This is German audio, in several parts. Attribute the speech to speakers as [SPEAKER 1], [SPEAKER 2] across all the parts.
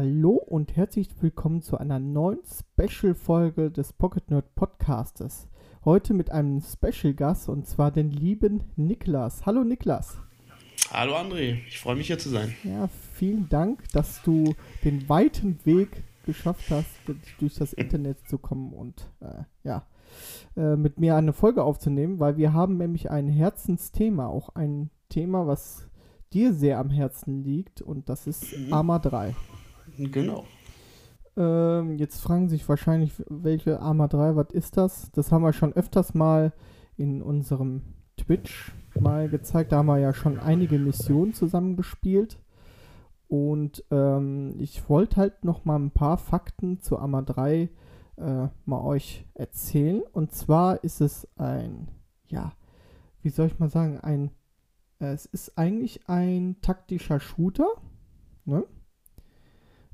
[SPEAKER 1] Hallo und herzlich willkommen zu einer neuen Special-Folge des Pocket Nerd Podcastes. Heute mit einem Special-Gast und zwar den lieben Niklas. Hallo Niklas.
[SPEAKER 2] Hallo André, ich freue mich hier zu sein.
[SPEAKER 1] Ja, vielen Dank, dass du den weiten Weg geschafft hast, durch das Internet zu kommen und äh, ja, äh, mit mir eine Folge aufzunehmen, weil wir haben nämlich ein Herzensthema, auch ein Thema, was dir sehr am Herzen liegt und das ist mhm. Arma 3.
[SPEAKER 2] Genau.
[SPEAKER 1] Ähm, jetzt fragen sich wahrscheinlich, welche Arma 3, was ist das? Das haben wir schon öfters mal in unserem Twitch mal gezeigt. Da haben wir ja schon einige Missionen zusammengespielt. Und ähm, ich wollte halt noch mal ein paar Fakten zu Arma 3 äh, mal euch erzählen. Und zwar ist es ein, ja, wie soll ich mal sagen, ein, äh, es ist eigentlich ein taktischer Shooter. Ne?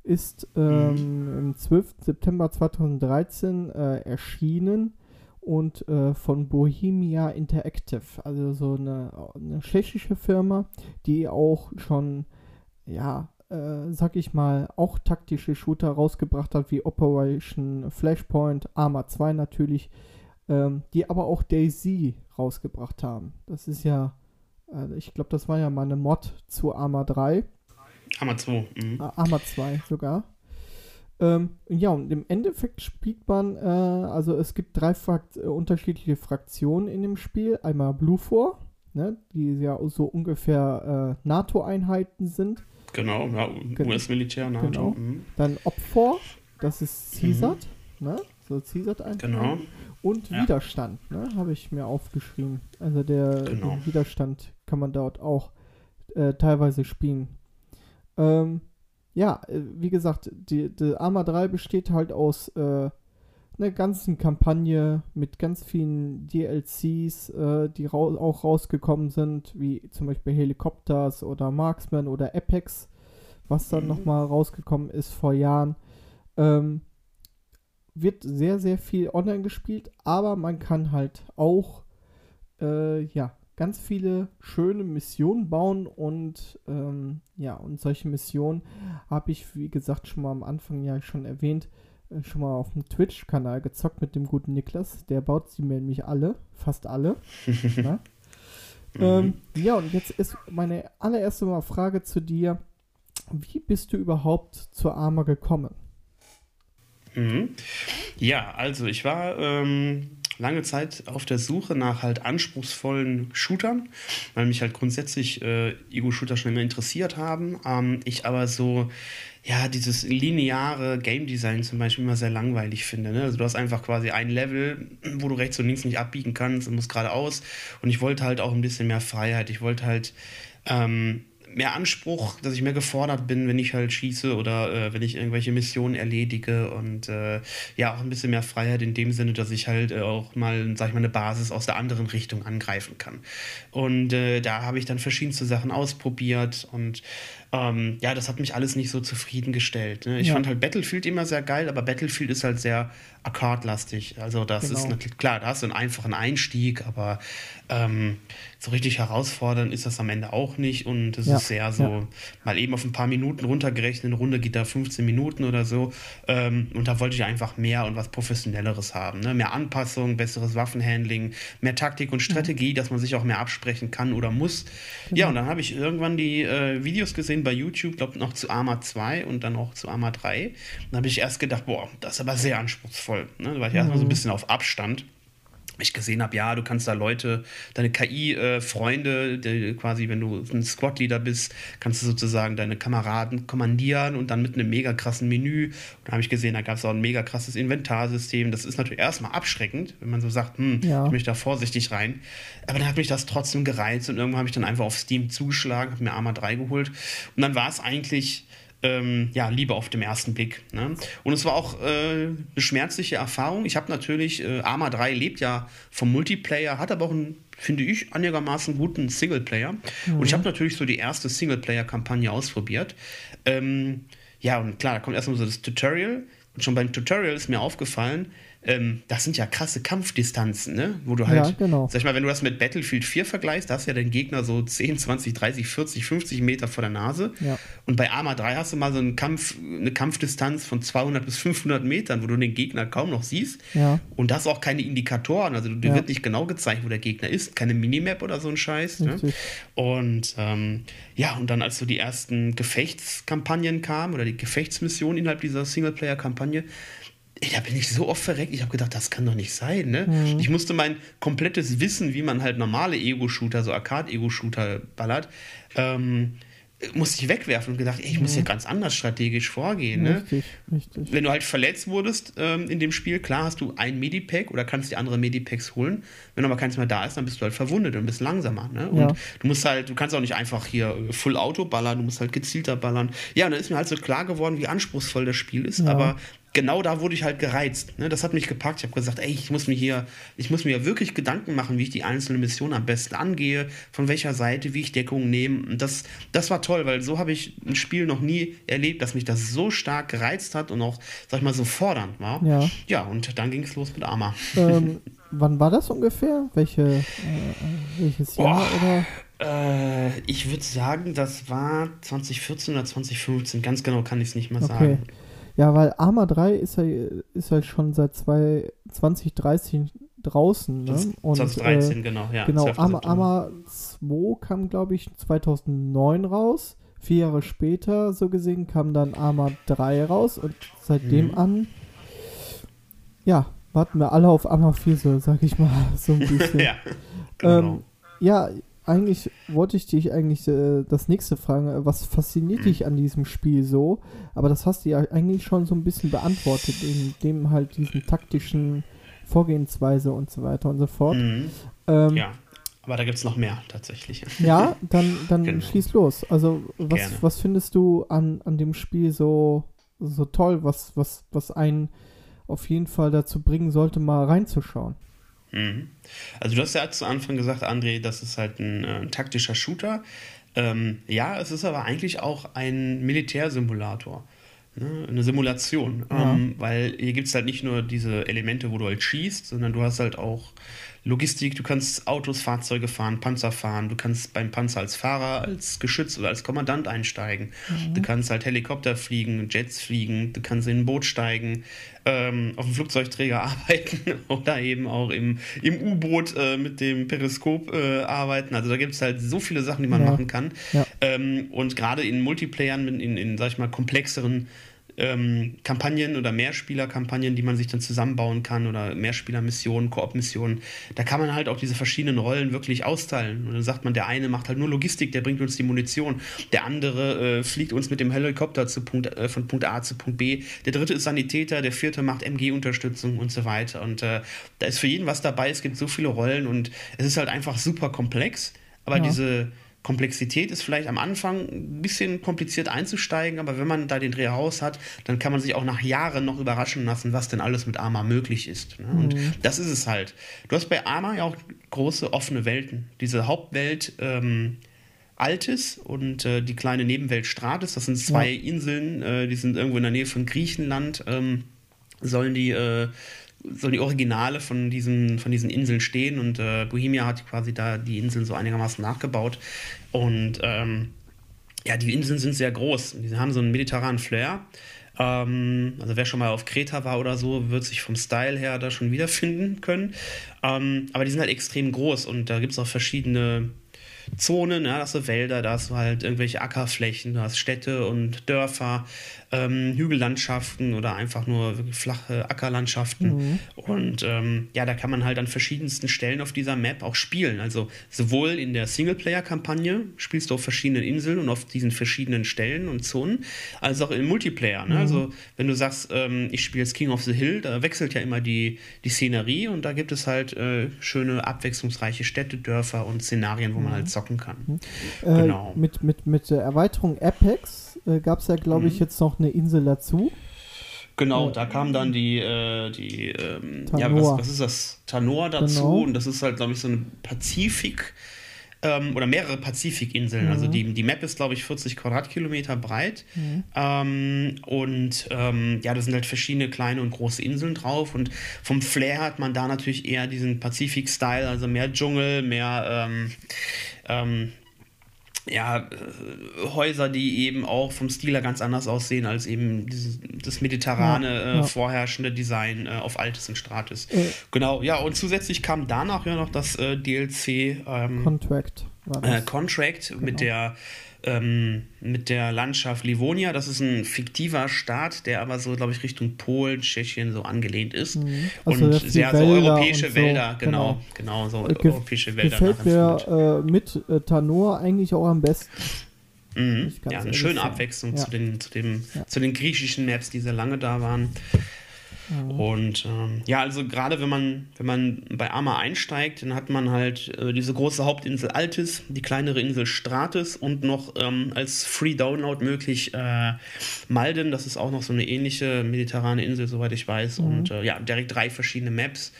[SPEAKER 1] Ist ähm, mhm. im 12. September 2013 äh, erschienen und äh, von Bohemia Interactive, also so eine, eine tschechische Firma, die auch schon, ja, äh, sag ich mal, auch taktische Shooter rausgebracht hat, wie Operation Flashpoint, Arma 2 natürlich, ähm, die aber auch Daisy rausgebracht haben. Das ist ja, äh, ich glaube, das war ja mal eine Mod zu Arma 3.
[SPEAKER 2] Arma 2. Mhm.
[SPEAKER 1] Arma 2 sogar. Ähm, ja, und im Endeffekt spielt man, äh, also es gibt drei Frakt äh, unterschiedliche Fraktionen in dem Spiel. Einmal Bluefor, ne, die ja so ungefähr äh, NATO-Einheiten sind.
[SPEAKER 2] Genau, ja, US-Militär, NATO. Genau.
[SPEAKER 1] Mhm. Dann Opfer, das ist CSAT, mhm. ne, so CSAT-Einheiten.
[SPEAKER 2] Genau.
[SPEAKER 1] Und ja. Widerstand, ne, habe ich mir aufgeschrieben. Also der, genau. Widerstand kann man dort auch äh, teilweise spielen. Ähm, ja, äh, wie gesagt, die, die Arma 3 besteht halt aus äh, einer ganzen Kampagne mit ganz vielen DLCs, äh, die ra auch rausgekommen sind, wie zum Beispiel Helikopters oder Marksman oder Apex, was dann mhm. nochmal rausgekommen ist vor Jahren. Ähm, wird sehr, sehr viel online gespielt, aber man kann halt auch äh, ja, ganz viele schöne Missionen bauen und ähm, ja, und solche Missionen habe ich, wie gesagt, schon mal am Anfang ja schon erwähnt, äh, schon mal auf dem Twitch-Kanal gezockt mit dem guten Niklas. Der baut sie mir nämlich alle, fast alle. ja? Ähm, ja, und jetzt ist meine allererste mal Frage zu dir. Wie bist du überhaupt zur Arma gekommen?
[SPEAKER 2] Mhm. Ja, also ich war ähm, lange Zeit auf der Suche nach halt anspruchsvollen Shootern, weil mich halt grundsätzlich äh, Ego-Shooter schon immer interessiert haben. Ähm, ich aber so, ja, dieses lineare Game Design zum Beispiel immer sehr langweilig finde. Ne? Also du hast einfach quasi ein Level, wo du rechts und links nicht abbiegen kannst und musst geradeaus. Und ich wollte halt auch ein bisschen mehr Freiheit. Ich wollte halt ähm, mehr Anspruch, dass ich mehr gefordert bin, wenn ich halt schieße oder äh, wenn ich irgendwelche Missionen erledige und äh, ja auch ein bisschen mehr Freiheit in dem Sinne, dass ich halt äh, auch mal, sag ich mal, eine Basis aus der anderen Richtung angreifen kann. Und äh, da habe ich dann verschiedenste Sachen ausprobiert und ähm, ja, das hat mich alles nicht so zufriedengestellt. Ne? Ich ja. fand halt Battlefield immer sehr geil, aber Battlefield ist halt sehr Arcade-lastig. Also das genau. ist natürlich, klar, da hast du einen einfachen Einstieg, aber ähm, so richtig herausfordernd ist das am Ende auch nicht und es ja. ist sehr so, ja. mal eben auf ein paar Minuten runtergerechnet, eine Runde geht da 15 Minuten oder so ähm, und da wollte ich einfach mehr und was Professionelleres haben. Ne? Mehr Anpassung, besseres Waffenhandling, mehr Taktik und Strategie, mhm. dass man sich auch mehr absprechen kann oder muss. Genau. Ja, und dann habe ich irgendwann die äh, Videos gesehen bei YouTube, glaube noch zu Arma 2 und dann auch zu Arma 3. Da habe ich erst gedacht, boah, das ist aber sehr anspruchsvoll voll. Ne? Da war ich mhm. erstmal so ein bisschen auf Abstand ich gesehen habe, ja, du kannst da Leute, deine KI-Freunde, äh, quasi, wenn du ein Squad-Leader bist, kannst du sozusagen deine Kameraden kommandieren und dann mit einem mega krassen Menü. Und da habe ich gesehen, da gab es auch ein mega krasses Inventarsystem. Das ist natürlich erstmal abschreckend, wenn man so sagt, hm, ja. ich möchte da vorsichtig rein. Aber dann hat mich das trotzdem gereizt und irgendwann habe ich dann einfach auf Steam zugeschlagen, habe mir Arma 3 geholt. Und dann war es eigentlich ähm, ja, Liebe auf dem ersten Blick. Ne? Und es war auch äh, eine schmerzliche Erfahrung. Ich habe natürlich, äh, Arma 3 lebt ja vom Multiplayer, hat aber auch einen, finde ich, einigermaßen guten Singleplayer. Mhm. Und ich habe natürlich so die erste Singleplayer-Kampagne ausprobiert. Ähm, ja, und klar, da kommt erstmal so das Tutorial. Und schon beim Tutorial ist mir aufgefallen, ähm, das sind ja krasse Kampfdistanzen, ne? Wo du halt, ja, genau. sag ich mal, wenn du das mit Battlefield 4 vergleichst, da hast du ja den Gegner so 10, 20, 30, 40, 50 Meter vor der Nase. Ja. Und bei Arma 3 hast du mal so einen Kampf, eine Kampfdistanz von 200 bis 500 Metern, wo du den Gegner kaum noch siehst. Ja. Und das auch keine Indikatoren, also dir wird nicht genau gezeigt, wo der Gegner ist, keine Minimap oder so ein Scheiß. Ne? Und ähm, ja, und dann als so die ersten Gefechtskampagnen kamen oder die Gefechtsmissionen innerhalb dieser Singleplayer-Kampagne, da bin ich so oft verreckt. Ich habe gedacht, das kann doch nicht sein. Ne? Mhm. Ich musste mein komplettes Wissen, wie man halt normale Ego-Shooter, so Arcade-Ego-Shooter ballert, ähm, musste ich wegwerfen und gedacht, ey, ich muss hier ganz anders strategisch vorgehen. Ne? Richtig, richtig. Wenn du halt verletzt wurdest ähm, in dem Spiel, klar hast du ein Medipack oder kannst die andere Medipacks holen. Wenn aber keins mehr da ist, dann bist du halt verwundet und bist langsamer. Ne? Und ja. du musst halt, du kannst auch nicht einfach hier Full Auto ballern, du musst halt gezielter ballern. Ja, und dann ist mir halt so klar geworden, wie anspruchsvoll das Spiel ist. Ja. Aber genau da wurde ich halt gereizt. Ne? Das hat mich gepackt. Ich habe gesagt, ey, ich muss mir hier, ich muss mir wirklich Gedanken machen, wie ich die einzelne Mission am besten angehe, von welcher Seite, wie ich Deckung nehme. Und das, das war toll, weil so habe ich ein Spiel noch nie erlebt, dass mich das so stark gereizt hat und auch, sag ich mal, so fordernd war. Ja, ja und dann ging es los mit Arma.
[SPEAKER 1] Ähm, wann war das ungefähr? Welche, äh, welches Jahr
[SPEAKER 2] oh. oder? Äh, ich würde sagen, das war 2014 oder 2015. Ganz genau kann ich es nicht mehr okay. sagen.
[SPEAKER 1] Ja, weil Arma 3 ist ja, ist ja schon seit zwei, 2013 draußen. Ne?
[SPEAKER 2] Und, 2013, äh, genau, ja.
[SPEAKER 1] Genau, Arma, Arma 2 kam, glaube ich, 2009 raus. Vier Jahre später, so gesehen, kam dann Arma 3 raus und seitdem mhm. an, ja, warten wir alle auf Arma 4, so sag ich mal, so ein bisschen. ja, genau. Ähm, ja, eigentlich wollte ich dich eigentlich äh, das nächste fragen. Was fasziniert mhm. dich an diesem Spiel so? Aber das hast du ja eigentlich schon so ein bisschen beantwortet, in dem halt diesen taktischen Vorgehensweise und so weiter und so fort. Mhm.
[SPEAKER 2] Ähm, ja, aber da gibt es noch mehr tatsächlich.
[SPEAKER 1] Ja, dann, dann genau. schieß los. Also, was, was findest du an, an dem Spiel so, so toll, was, was, was einen auf jeden Fall dazu bringen sollte, mal reinzuschauen?
[SPEAKER 2] Mhm. Also du hast ja zu Anfang gesagt, André, das ist halt ein, äh, ein taktischer Shooter. Ähm, ja, es ist aber eigentlich auch ein Militärsimulator. Ne? Eine Simulation. Ja. Ähm, weil hier gibt es halt nicht nur diese Elemente, wo du halt schießt, sondern du hast halt auch Logistik, du kannst Autos, Fahrzeuge fahren, Panzer fahren, du kannst beim Panzer als Fahrer, als Geschütz oder als Kommandant einsteigen. Mhm. Du kannst halt Helikopter fliegen, Jets fliegen, du kannst in ein Boot steigen, ähm, auf dem Flugzeugträger arbeiten oder eben auch im, im U-Boot äh, mit dem Periskop äh, arbeiten. Also da gibt es halt so viele Sachen, die man ja. machen kann. Ja. Ähm, und gerade in Multiplayern, in, in, sag ich mal, komplexeren ähm, Kampagnen oder Mehrspielerkampagnen, die man sich dann zusammenbauen kann oder Mehrspielermissionen, Koop-Missionen, da kann man halt auch diese verschiedenen Rollen wirklich austeilen. Und dann sagt man, der eine macht halt nur Logistik, der bringt uns die Munition, der andere äh, fliegt uns mit dem Helikopter zu Punkt, äh, von Punkt A zu Punkt B, der dritte ist Sanitäter, der vierte macht MG-Unterstützung und so weiter. Und äh, da ist für jeden was dabei, es gibt so viele Rollen und es ist halt einfach super komplex, aber ja. diese Komplexität ist vielleicht am Anfang ein bisschen kompliziert einzusteigen, aber wenn man da den Dreh raus hat, dann kann man sich auch nach Jahren noch überraschen lassen, was denn alles mit Arma möglich ist. Ne? Und mhm. das ist es halt. Du hast bei Arma ja auch große offene Welten. Diese Hauptwelt ähm, Altis und äh, die kleine Nebenwelt Stratis, das sind zwei ja. Inseln, äh, die sind irgendwo in der Nähe von Griechenland, ähm, sollen die äh, sollen die Originale von diesen, von diesen Inseln stehen und äh, Bohemia hat quasi da die Inseln so einigermaßen nachgebaut. Und ähm, ja, die Inseln sind sehr groß. Die haben so einen mediterranen Flair. Ähm, also wer schon mal auf Kreta war oder so, wird sich vom Style her da schon wiederfinden können. Ähm, aber die sind halt extrem groß und da gibt es auch verschiedene Zonen, ja, da hast du Wälder, da hast du halt irgendwelche Ackerflächen, du hast Städte und Dörfer, ähm, Hügellandschaften oder einfach nur flache Ackerlandschaften. Mhm. Und ähm, ja, da kann man halt an verschiedensten Stellen auf dieser Map auch spielen. Also sowohl in der Singleplayer-Kampagne spielst du auf verschiedenen Inseln und auf diesen verschiedenen Stellen und Zonen, als auch im Multiplayer. Ne? Mhm. Also wenn du sagst, ähm, ich spiele jetzt King of the Hill, da wechselt ja immer die, die Szenerie und da gibt es halt äh, schöne, abwechslungsreiche Städte, Dörfer und Szenarien, wo mhm. man halt zocken kann.
[SPEAKER 1] Mhm. Äh, genau. Mit, mit, mit der Erweiterung Apex äh, gab es ja, glaube ich, mhm. jetzt noch eine Insel dazu.
[SPEAKER 2] Genau, da kam dann die, äh, die ähm, ja, was, was, ist das? Tanor dazu genau. und das ist halt, glaube ich, so eine Pazifik. ähm, oder mehrere Pazifikinseln. Also mhm. Also die, die Map ist, glaube ich, 40 Quadratkilometer breit. Mhm. Ähm, und ähm, ja, da sind halt verschiedene kleine und große Inseln drauf. Und vom Flair hat man da natürlich eher diesen Pazifik-Style, also mehr Dschungel, mehr ähm, ähm, ja, äh, Häuser, die eben auch vom Stil her ganz anders aussehen als eben dieses, das mediterrane ja, äh, ja. vorherrschende Design äh, auf Altes Stratis. Äh, genau, ja, und zusätzlich kam danach ja noch das äh, DLC
[SPEAKER 1] ähm, Contract.
[SPEAKER 2] Äh, Contract genau. mit der ähm, mit der Landschaft Livonia. Das ist ein fiktiver Staat, der aber so, glaube ich, Richtung Polen, Tschechien so angelehnt ist. Mhm. Also und sehr so europäische so, Wälder, genau, genau, genau so
[SPEAKER 1] Ge europäische Wälder. Gefällt mir äh, mit äh, Tanor eigentlich auch am besten.
[SPEAKER 2] Mhm. Ja, eine schöne Abwechslung ja. zu, den, zu, dem, ja. zu den griechischen Maps, die sehr lange da waren. Mhm. Und ähm, ja, also gerade wenn man, wenn man bei Arma einsteigt, dann hat man halt äh, diese große Hauptinsel Altis, die kleinere Insel Stratis und noch ähm, als Free Download möglich äh, Malden, das ist auch noch so eine ähnliche mediterrane Insel, soweit ich weiß. Mhm. Und äh, ja, direkt drei verschiedene Maps.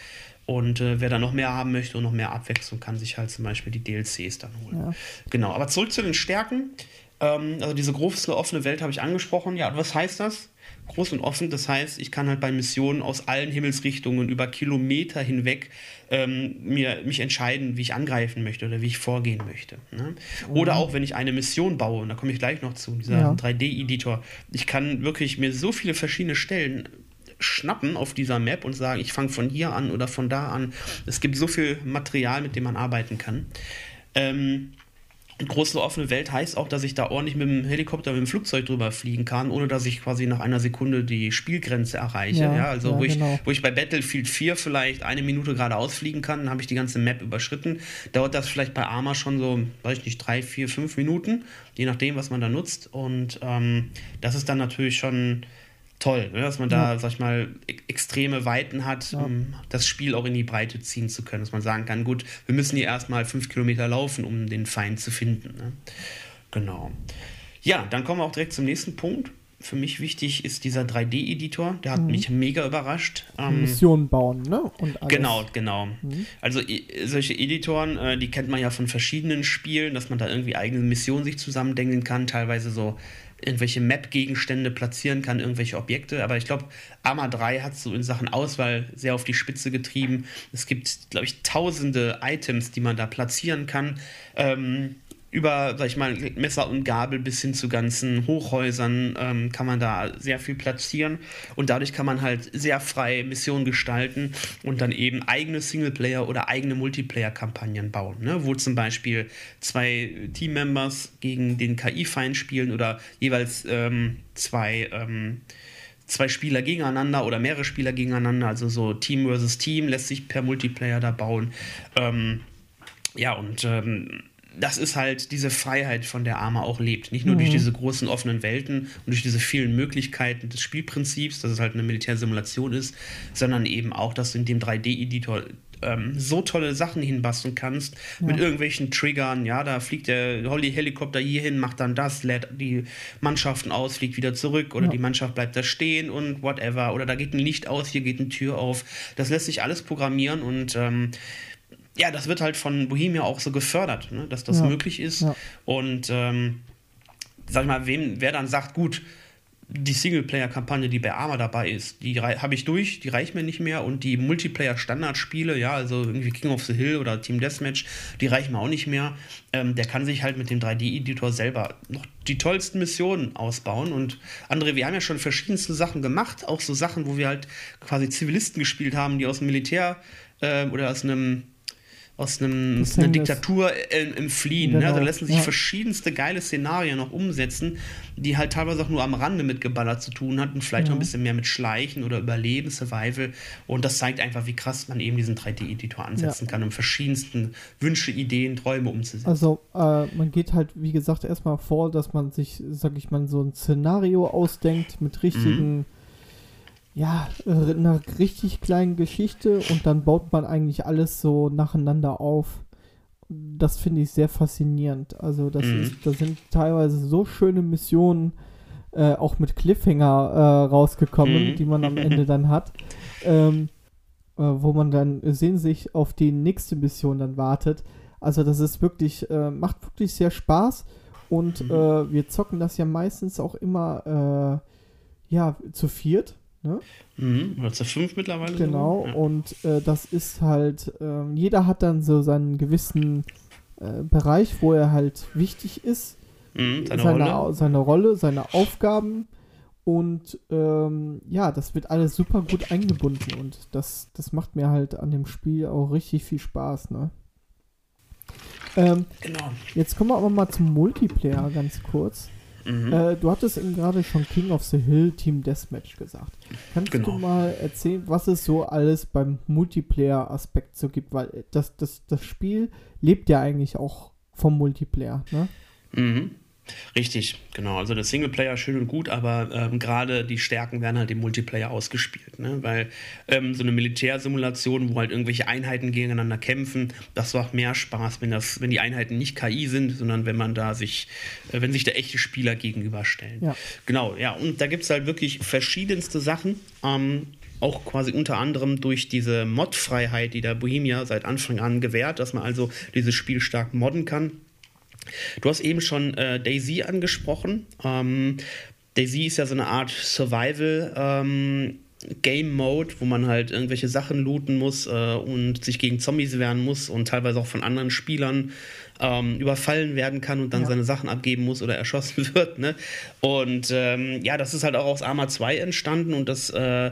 [SPEAKER 2] Und äh, wer da noch mehr haben möchte und noch mehr Abwechslung, kann sich halt zum Beispiel die DLCs dann holen. Ja. Genau, aber zurück zu den Stärken. Ähm, also diese große offene Welt habe ich angesprochen. Ja, was heißt das? Groß und offen. Das heißt, ich kann halt bei Missionen aus allen Himmelsrichtungen über Kilometer hinweg ähm, mir, mich entscheiden, wie ich angreifen möchte oder wie ich vorgehen möchte. Ne? Oder mhm. auch, wenn ich eine Mission baue, und da komme ich gleich noch zu, dieser ja. 3D-Editor, ich kann wirklich mir so viele verschiedene Stellen schnappen auf dieser Map und sagen, ich fange von hier an oder von da an. Es gibt so viel Material, mit dem man arbeiten kann. Ähm, große offene Welt heißt auch, dass ich da ordentlich mit dem Helikopter, mit dem Flugzeug drüber fliegen kann, ohne dass ich quasi nach einer Sekunde die Spielgrenze erreiche. Ja, ja also ja, wo, ich, genau. wo ich bei Battlefield 4 vielleicht eine Minute geradeaus fliegen kann, dann habe ich die ganze Map überschritten. Dauert das vielleicht bei Arma schon so, weiß ich nicht, drei, vier, fünf Minuten, je nachdem, was man da nutzt. Und ähm, das ist dann natürlich schon toll, ne? dass man da, ja. sag ich mal, e extreme Weiten hat, ja. um das Spiel auch in die Breite ziehen zu können. Dass man sagen kann, gut, wir müssen hier erstmal fünf Kilometer laufen, um den Feind zu finden. Ne? Genau. Ja, dann kommen wir auch direkt zum nächsten Punkt. Für mich wichtig ist dieser 3D-Editor. Der hat mhm. mich mega überrascht.
[SPEAKER 1] Ähm, Missionen bauen, ne? Und
[SPEAKER 2] alles. Genau, genau. Mhm. Also solche Editoren, äh, die kennt man ja von verschiedenen Spielen, dass man da irgendwie eigene Missionen sich zusammendenken kann. Teilweise so irgendwelche Map-Gegenstände platzieren kann, irgendwelche Objekte. Aber ich glaube, Arma 3 hat so in Sachen Auswahl sehr auf die Spitze getrieben. Es gibt, glaube ich, tausende Items, die man da platzieren kann. Ähm, über, sag ich mal, Messer und Gabel bis hin zu ganzen Hochhäusern ähm, kann man da sehr viel platzieren und dadurch kann man halt sehr frei Missionen gestalten und dann eben eigene Singleplayer- oder eigene Multiplayer-Kampagnen bauen, ne? wo zum Beispiel zwei Teammembers gegen den KI-Feind spielen oder jeweils ähm, zwei ähm, zwei Spieler gegeneinander oder mehrere Spieler gegeneinander, also so Team versus Team lässt sich per Multiplayer da bauen. Ähm, ja, und ähm, das ist halt diese Freiheit, von der Arma auch lebt. Nicht nur mhm. durch diese großen offenen Welten und durch diese vielen Möglichkeiten des Spielprinzips, dass es halt eine Militärsimulation ist, sondern eben auch, dass du in dem 3D-Editor ähm, so tolle Sachen hinbasteln kannst ja. mit irgendwelchen Triggern. Ja, da fliegt der Holly-Helikopter hier hin, macht dann das, lädt die Mannschaften aus, fliegt wieder zurück oder ja. die Mannschaft bleibt da stehen und whatever. Oder da geht ein Licht aus, hier geht eine Tür auf. Das lässt sich alles programmieren und ähm, ja, das wird halt von Bohemia auch so gefördert, ne, dass das ja. möglich ist. Ja. Und ähm, sag ich mal, wem, wer dann sagt, gut, die Singleplayer-Kampagne, die bei Arma dabei ist, die habe ich durch, die reicht mir nicht mehr. Und die Multiplayer-Standardspiele, ja, also irgendwie King of the Hill oder Team Deathmatch, die reichen mir auch nicht mehr. Ähm, der kann sich halt mit dem 3D-Editor selber noch die tollsten Missionen ausbauen. Und André, wir haben ja schon verschiedenste Sachen gemacht, auch so Sachen, wo wir halt quasi Zivilisten gespielt haben, die aus dem Militär äh, oder aus einem aus, einem, aus einer Diktatur im, im Fliehen. Genau. Ne? Also da lassen sich ja. verschiedenste geile Szenarien noch umsetzen, die halt teilweise auch nur am Rande mit Geballert zu tun hatten, vielleicht ja. noch ein bisschen mehr mit Schleichen oder Überleben, Survival. Und das zeigt einfach, wie krass man eben diesen 3D-Editor ansetzen ja. kann, um verschiedensten Wünsche, Ideen, Träume umzusetzen.
[SPEAKER 1] Also äh, man geht halt, wie gesagt, erstmal vor, dass man sich, sag ich mal, so ein Szenario ausdenkt mit richtigen mhm ja, einer richtig kleinen Geschichte und dann baut man eigentlich alles so nacheinander auf. Das finde ich sehr faszinierend. Also, das mhm. ist, da sind teilweise so schöne Missionen äh, auch mit Cliffhanger äh, rausgekommen, mhm. die man am Ende dann hat. Ähm, äh, wo man dann sehnsüchtig auf die nächste Mission dann wartet. Also das ist wirklich, äh, macht wirklich sehr Spaß und mhm. äh, wir zocken das ja meistens auch immer äh, ja, zu viert. Ne?
[SPEAKER 2] Mhm, oder zu fünf mittlerweile.
[SPEAKER 1] Genau, ja. und äh, das ist halt, ähm, jeder hat dann so seinen gewissen äh, Bereich, wo er halt wichtig ist.
[SPEAKER 2] Mhm, seine,
[SPEAKER 1] seine,
[SPEAKER 2] Rolle.
[SPEAKER 1] seine Rolle, seine Aufgaben. Und ähm, ja, das wird alles super gut eingebunden und das, das macht mir halt an dem Spiel auch richtig viel Spaß, ne? Ähm, genau. Jetzt kommen wir aber mal zum Multiplayer ganz kurz. Mhm. Äh, du hattest eben gerade schon King of the Hill Team Deathmatch gesagt. Kannst genau. du mal erzählen, was es so alles beim Multiplayer-Aspekt so gibt? Weil das, das, das Spiel lebt ja eigentlich auch vom Multiplayer, ne?
[SPEAKER 2] Mhm. Richtig, genau. Also der Singleplayer schön und gut, aber ähm, gerade die Stärken werden halt im Multiplayer ausgespielt. Ne? Weil ähm, so eine Militärsimulation, wo halt irgendwelche Einheiten gegeneinander kämpfen, das macht mehr Spaß, wenn, das, wenn die Einheiten nicht KI sind, sondern wenn man da sich, äh, wenn sich da echte Spieler gegenüberstellen. Ja. Genau, ja. Und da gibt es halt wirklich verschiedenste Sachen. Ähm, auch quasi unter anderem durch diese Mod-Freiheit, die der Bohemia seit Anfang an gewährt, dass man also dieses Spiel stark modden kann Du hast eben schon äh, Daisy angesprochen. Ähm, Daisy ist ja so eine Art Survival. Ähm, Game Mode, wo man halt irgendwelche Sachen looten muss äh, und sich gegen Zombies wehren muss und teilweise auch von anderen Spielern ähm, überfallen werden kann und dann ja. seine Sachen abgeben muss oder erschossen wird. Ne? Und ähm, ja, das ist halt auch aus Arma 2 entstanden und das äh,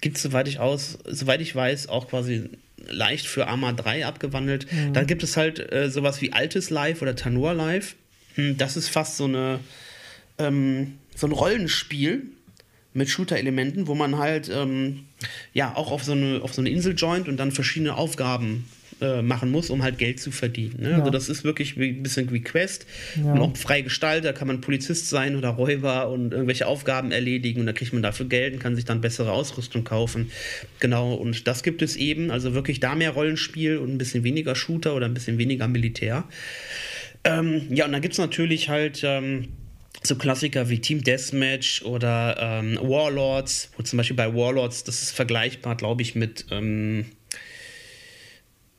[SPEAKER 2] gibt es, soweit ich aus, soweit ich weiß, auch quasi leicht für Arma 3 abgewandelt. Mhm. Dann gibt es halt äh, sowas wie Altes Live oder Tanur Live. Hm, das ist fast so eine ähm, so ein Rollenspiel mit Shooter-Elementen, wo man halt ähm, ja auch auf so eine auf so eine Insel joint und dann verschiedene Aufgaben äh, machen muss, um halt Geld zu verdienen. Ne? Also ja. Also das ist wirklich ein bisschen wie Quest ja. und auch frei gestaltet. Da kann man Polizist sein oder Räuber und irgendwelche Aufgaben erledigen und da kriegt man dafür Geld und kann sich dann bessere Ausrüstung kaufen. Genau, und das gibt es eben. Also wirklich da mehr Rollenspiel und ein bisschen weniger Shooter oder ein bisschen weniger Militär. Ähm, ja, und dann gibt es natürlich halt. Ähm, so Klassiker wie Team Deathmatch oder ähm, Warlords, wo zum Beispiel bei Warlords, das ist vergleichbar, glaube ich, mit ähm,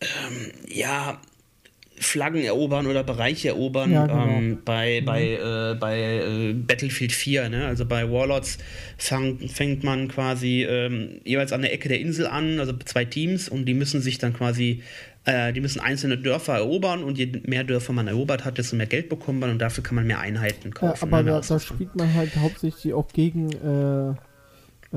[SPEAKER 2] ähm, ja, Flaggen erobern oder Bereiche erobern ja, genau. ähm, bei, mhm. bei, äh, bei äh, Battlefield 4. Ne? Also bei Warlords fang, fängt man quasi ähm, jeweils an der Ecke der Insel an, also zwei Teams, und die müssen sich dann quasi, äh, die müssen einzelne Dörfer erobern und je mehr Dörfer man erobert hat, desto mehr Geld bekommt man und dafür kann man mehr Einheiten kaufen.
[SPEAKER 1] Ja, aber ne? da, da, spielt man halt hauptsächlich auch gegen, äh,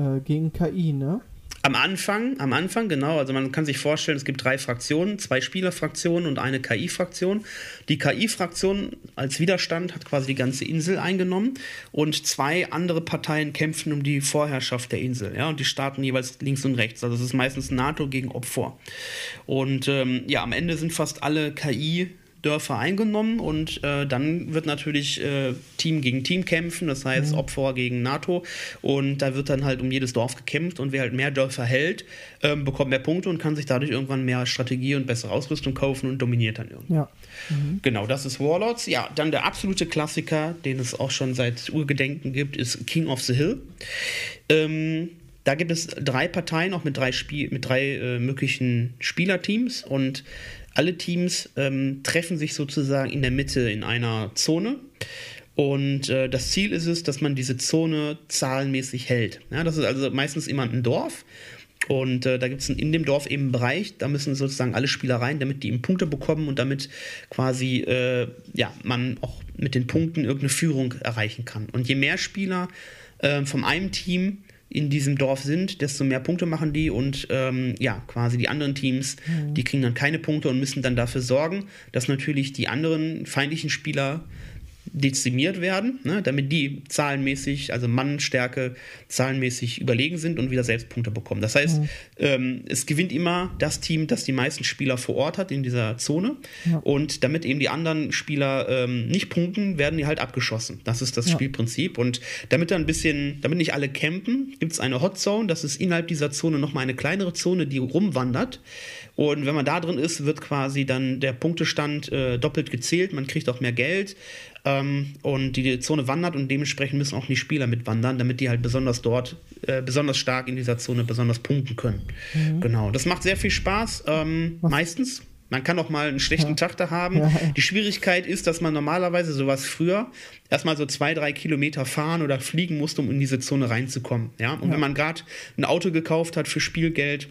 [SPEAKER 1] äh, gegen KI, ne?
[SPEAKER 2] Am Anfang, am Anfang, genau. Also man kann sich vorstellen, es gibt drei Fraktionen, zwei Spielerfraktionen und eine KI-Fraktion. Die KI-Fraktion als Widerstand hat quasi die ganze Insel eingenommen und zwei andere Parteien kämpfen um die Vorherrschaft der Insel. Ja, und die starten jeweils links und rechts. Also es ist meistens NATO gegen Opfer. Und ähm, ja, am Ende sind fast alle KI Dörfer eingenommen und äh, dann wird natürlich äh, Team gegen Team kämpfen, das heißt mhm. Opfer gegen NATO und da wird dann halt um jedes Dorf gekämpft und wer halt mehr Dörfer hält, ähm, bekommt mehr Punkte und kann sich dadurch irgendwann mehr Strategie und bessere Ausrüstung kaufen und dominiert dann irgendwann. Ja. Mhm. Genau, das ist Warlords. Ja, dann der absolute Klassiker, den es auch schon seit Urgedenken gibt, ist King of the Hill. Ähm, da gibt es drei Parteien, auch mit drei, Spiel mit drei äh, möglichen Spielerteams und alle Teams ähm, treffen sich sozusagen in der Mitte in einer Zone. Und äh, das Ziel ist es, dass man diese Zone zahlenmäßig hält. Ja, das ist also meistens immer ein Dorf. Und äh, da gibt es in dem Dorf eben einen Bereich, da müssen sozusagen alle Spieler rein, damit die eben Punkte bekommen und damit quasi äh, ja, man auch mit den Punkten irgendeine Führung erreichen kann. Und je mehr Spieler äh, vom einem Team in diesem Dorf sind, desto mehr Punkte machen die und ähm, ja, quasi die anderen Teams, mhm. die kriegen dann keine Punkte und müssen dann dafür sorgen, dass natürlich die anderen feindlichen Spieler dezimiert werden, ne, damit die zahlenmäßig, also Mannstärke zahlenmäßig überlegen sind und wieder Selbstpunkte bekommen. Das heißt, mhm. ähm, es gewinnt immer das Team, das die meisten Spieler vor Ort hat in dieser Zone. Ja. Und damit eben die anderen Spieler ähm, nicht punkten, werden die halt abgeschossen. Das ist das ja. Spielprinzip. Und damit dann ein bisschen, damit nicht alle campen, gibt es eine Hot Zone. Das ist innerhalb dieser Zone nochmal eine kleinere Zone, die rumwandert. Und wenn man da drin ist, wird quasi dann der Punktestand äh, doppelt gezählt. Man kriegt auch mehr Geld. Ähm, und die Zone wandert und dementsprechend müssen auch die Spieler mitwandern, damit die halt besonders dort, äh, besonders stark in dieser Zone besonders punkten können. Mhm. Genau. Das macht sehr viel Spaß. Ähm, meistens. Man kann auch mal einen schlechten ja. Tag da haben. Ja, ja. Die Schwierigkeit ist, dass man normalerweise sowas früher erstmal so zwei, drei Kilometer fahren oder fliegen musste, um in diese Zone reinzukommen. Ja? Und wenn man gerade ein Auto gekauft hat für Spielgeld,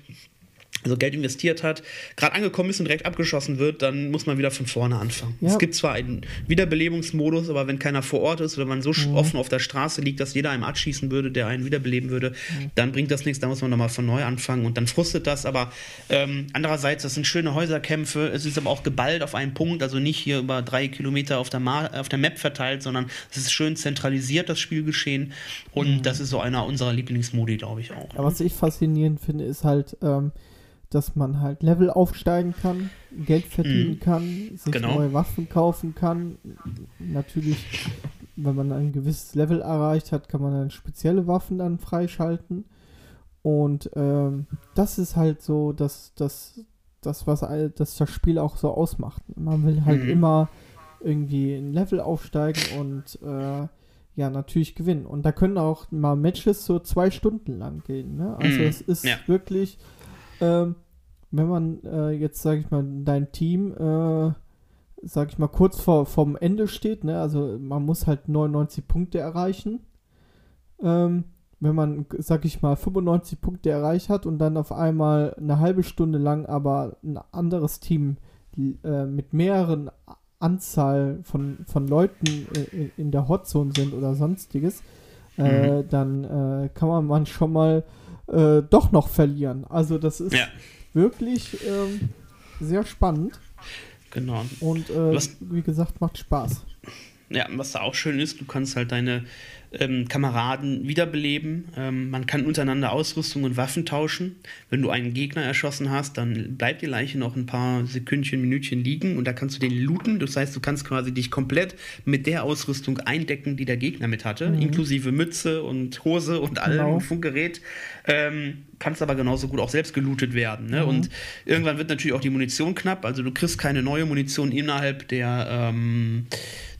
[SPEAKER 2] also Geld investiert hat, gerade angekommen ist und direkt abgeschossen wird, dann muss man wieder von vorne anfangen. Ja. Es gibt zwar einen Wiederbelebungsmodus, aber wenn keiner vor Ort ist oder man so mhm. offen auf der Straße liegt, dass jeder einem abschießen würde, der einen wiederbeleben würde, mhm. dann bringt das nichts, da muss man nochmal von neu anfangen und dann frustet das. Aber ähm, andererseits, das sind schöne Häuserkämpfe, es ist aber auch geballt auf einen Punkt, also nicht hier über drei Kilometer auf der, Ma auf der Map verteilt, sondern es ist schön zentralisiert, das Spielgeschehen. Und mhm. das ist so einer unserer Lieblingsmodi, glaube ich auch.
[SPEAKER 1] Aber was ich faszinierend finde, ist halt, ähm, dass man halt Level aufsteigen kann, Geld verdienen mhm. kann, sich genau. neue Waffen kaufen kann. Natürlich, wenn man ein gewisses Level erreicht hat, kann man dann spezielle Waffen dann freischalten. Und ähm, das ist halt so, dass das, das, was das, das Spiel auch so ausmacht. Man will halt mhm. immer irgendwie ein Level aufsteigen und äh, ja, natürlich gewinnen. Und da können auch mal Matches so zwei Stunden lang gehen. Ne? Also mhm. es ist ja. wirklich ähm, wenn man äh, jetzt, sage ich mal, dein Team, äh, sage ich mal, kurz vor vom Ende steht, ne? also man muss halt 99 Punkte erreichen. Ähm, wenn man, sag ich mal, 95 Punkte erreicht hat und dann auf einmal eine halbe Stunde lang aber ein anderes Team äh, mit mehreren Anzahl von, von Leuten äh, in der Hotzone sind oder sonstiges, äh, mhm. dann äh, kann man, man schon mal äh, doch noch verlieren. Also das ist ja wirklich ähm, sehr spannend.
[SPEAKER 2] Genau.
[SPEAKER 1] Und äh, wie gesagt, macht Spaß.
[SPEAKER 2] Ja, was da auch schön ist, du kannst halt deine ähm, Kameraden wiederbeleben. Ähm, man kann untereinander Ausrüstung und Waffen tauschen. Wenn du einen Gegner erschossen hast, dann bleibt die Leiche noch ein paar Sekündchen, Minütchen liegen und da kannst du den looten. Das heißt, du kannst quasi dich komplett mit der Ausrüstung eindecken, die der Gegner mit hatte, mhm. inklusive Mütze und Hose und allem genau. Funkgerät. Ähm, kannst aber genauso gut auch selbst gelootet werden. Ne? Mhm. Und irgendwann wird natürlich auch die Munition knapp. Also du kriegst keine neue Munition innerhalb der ähm,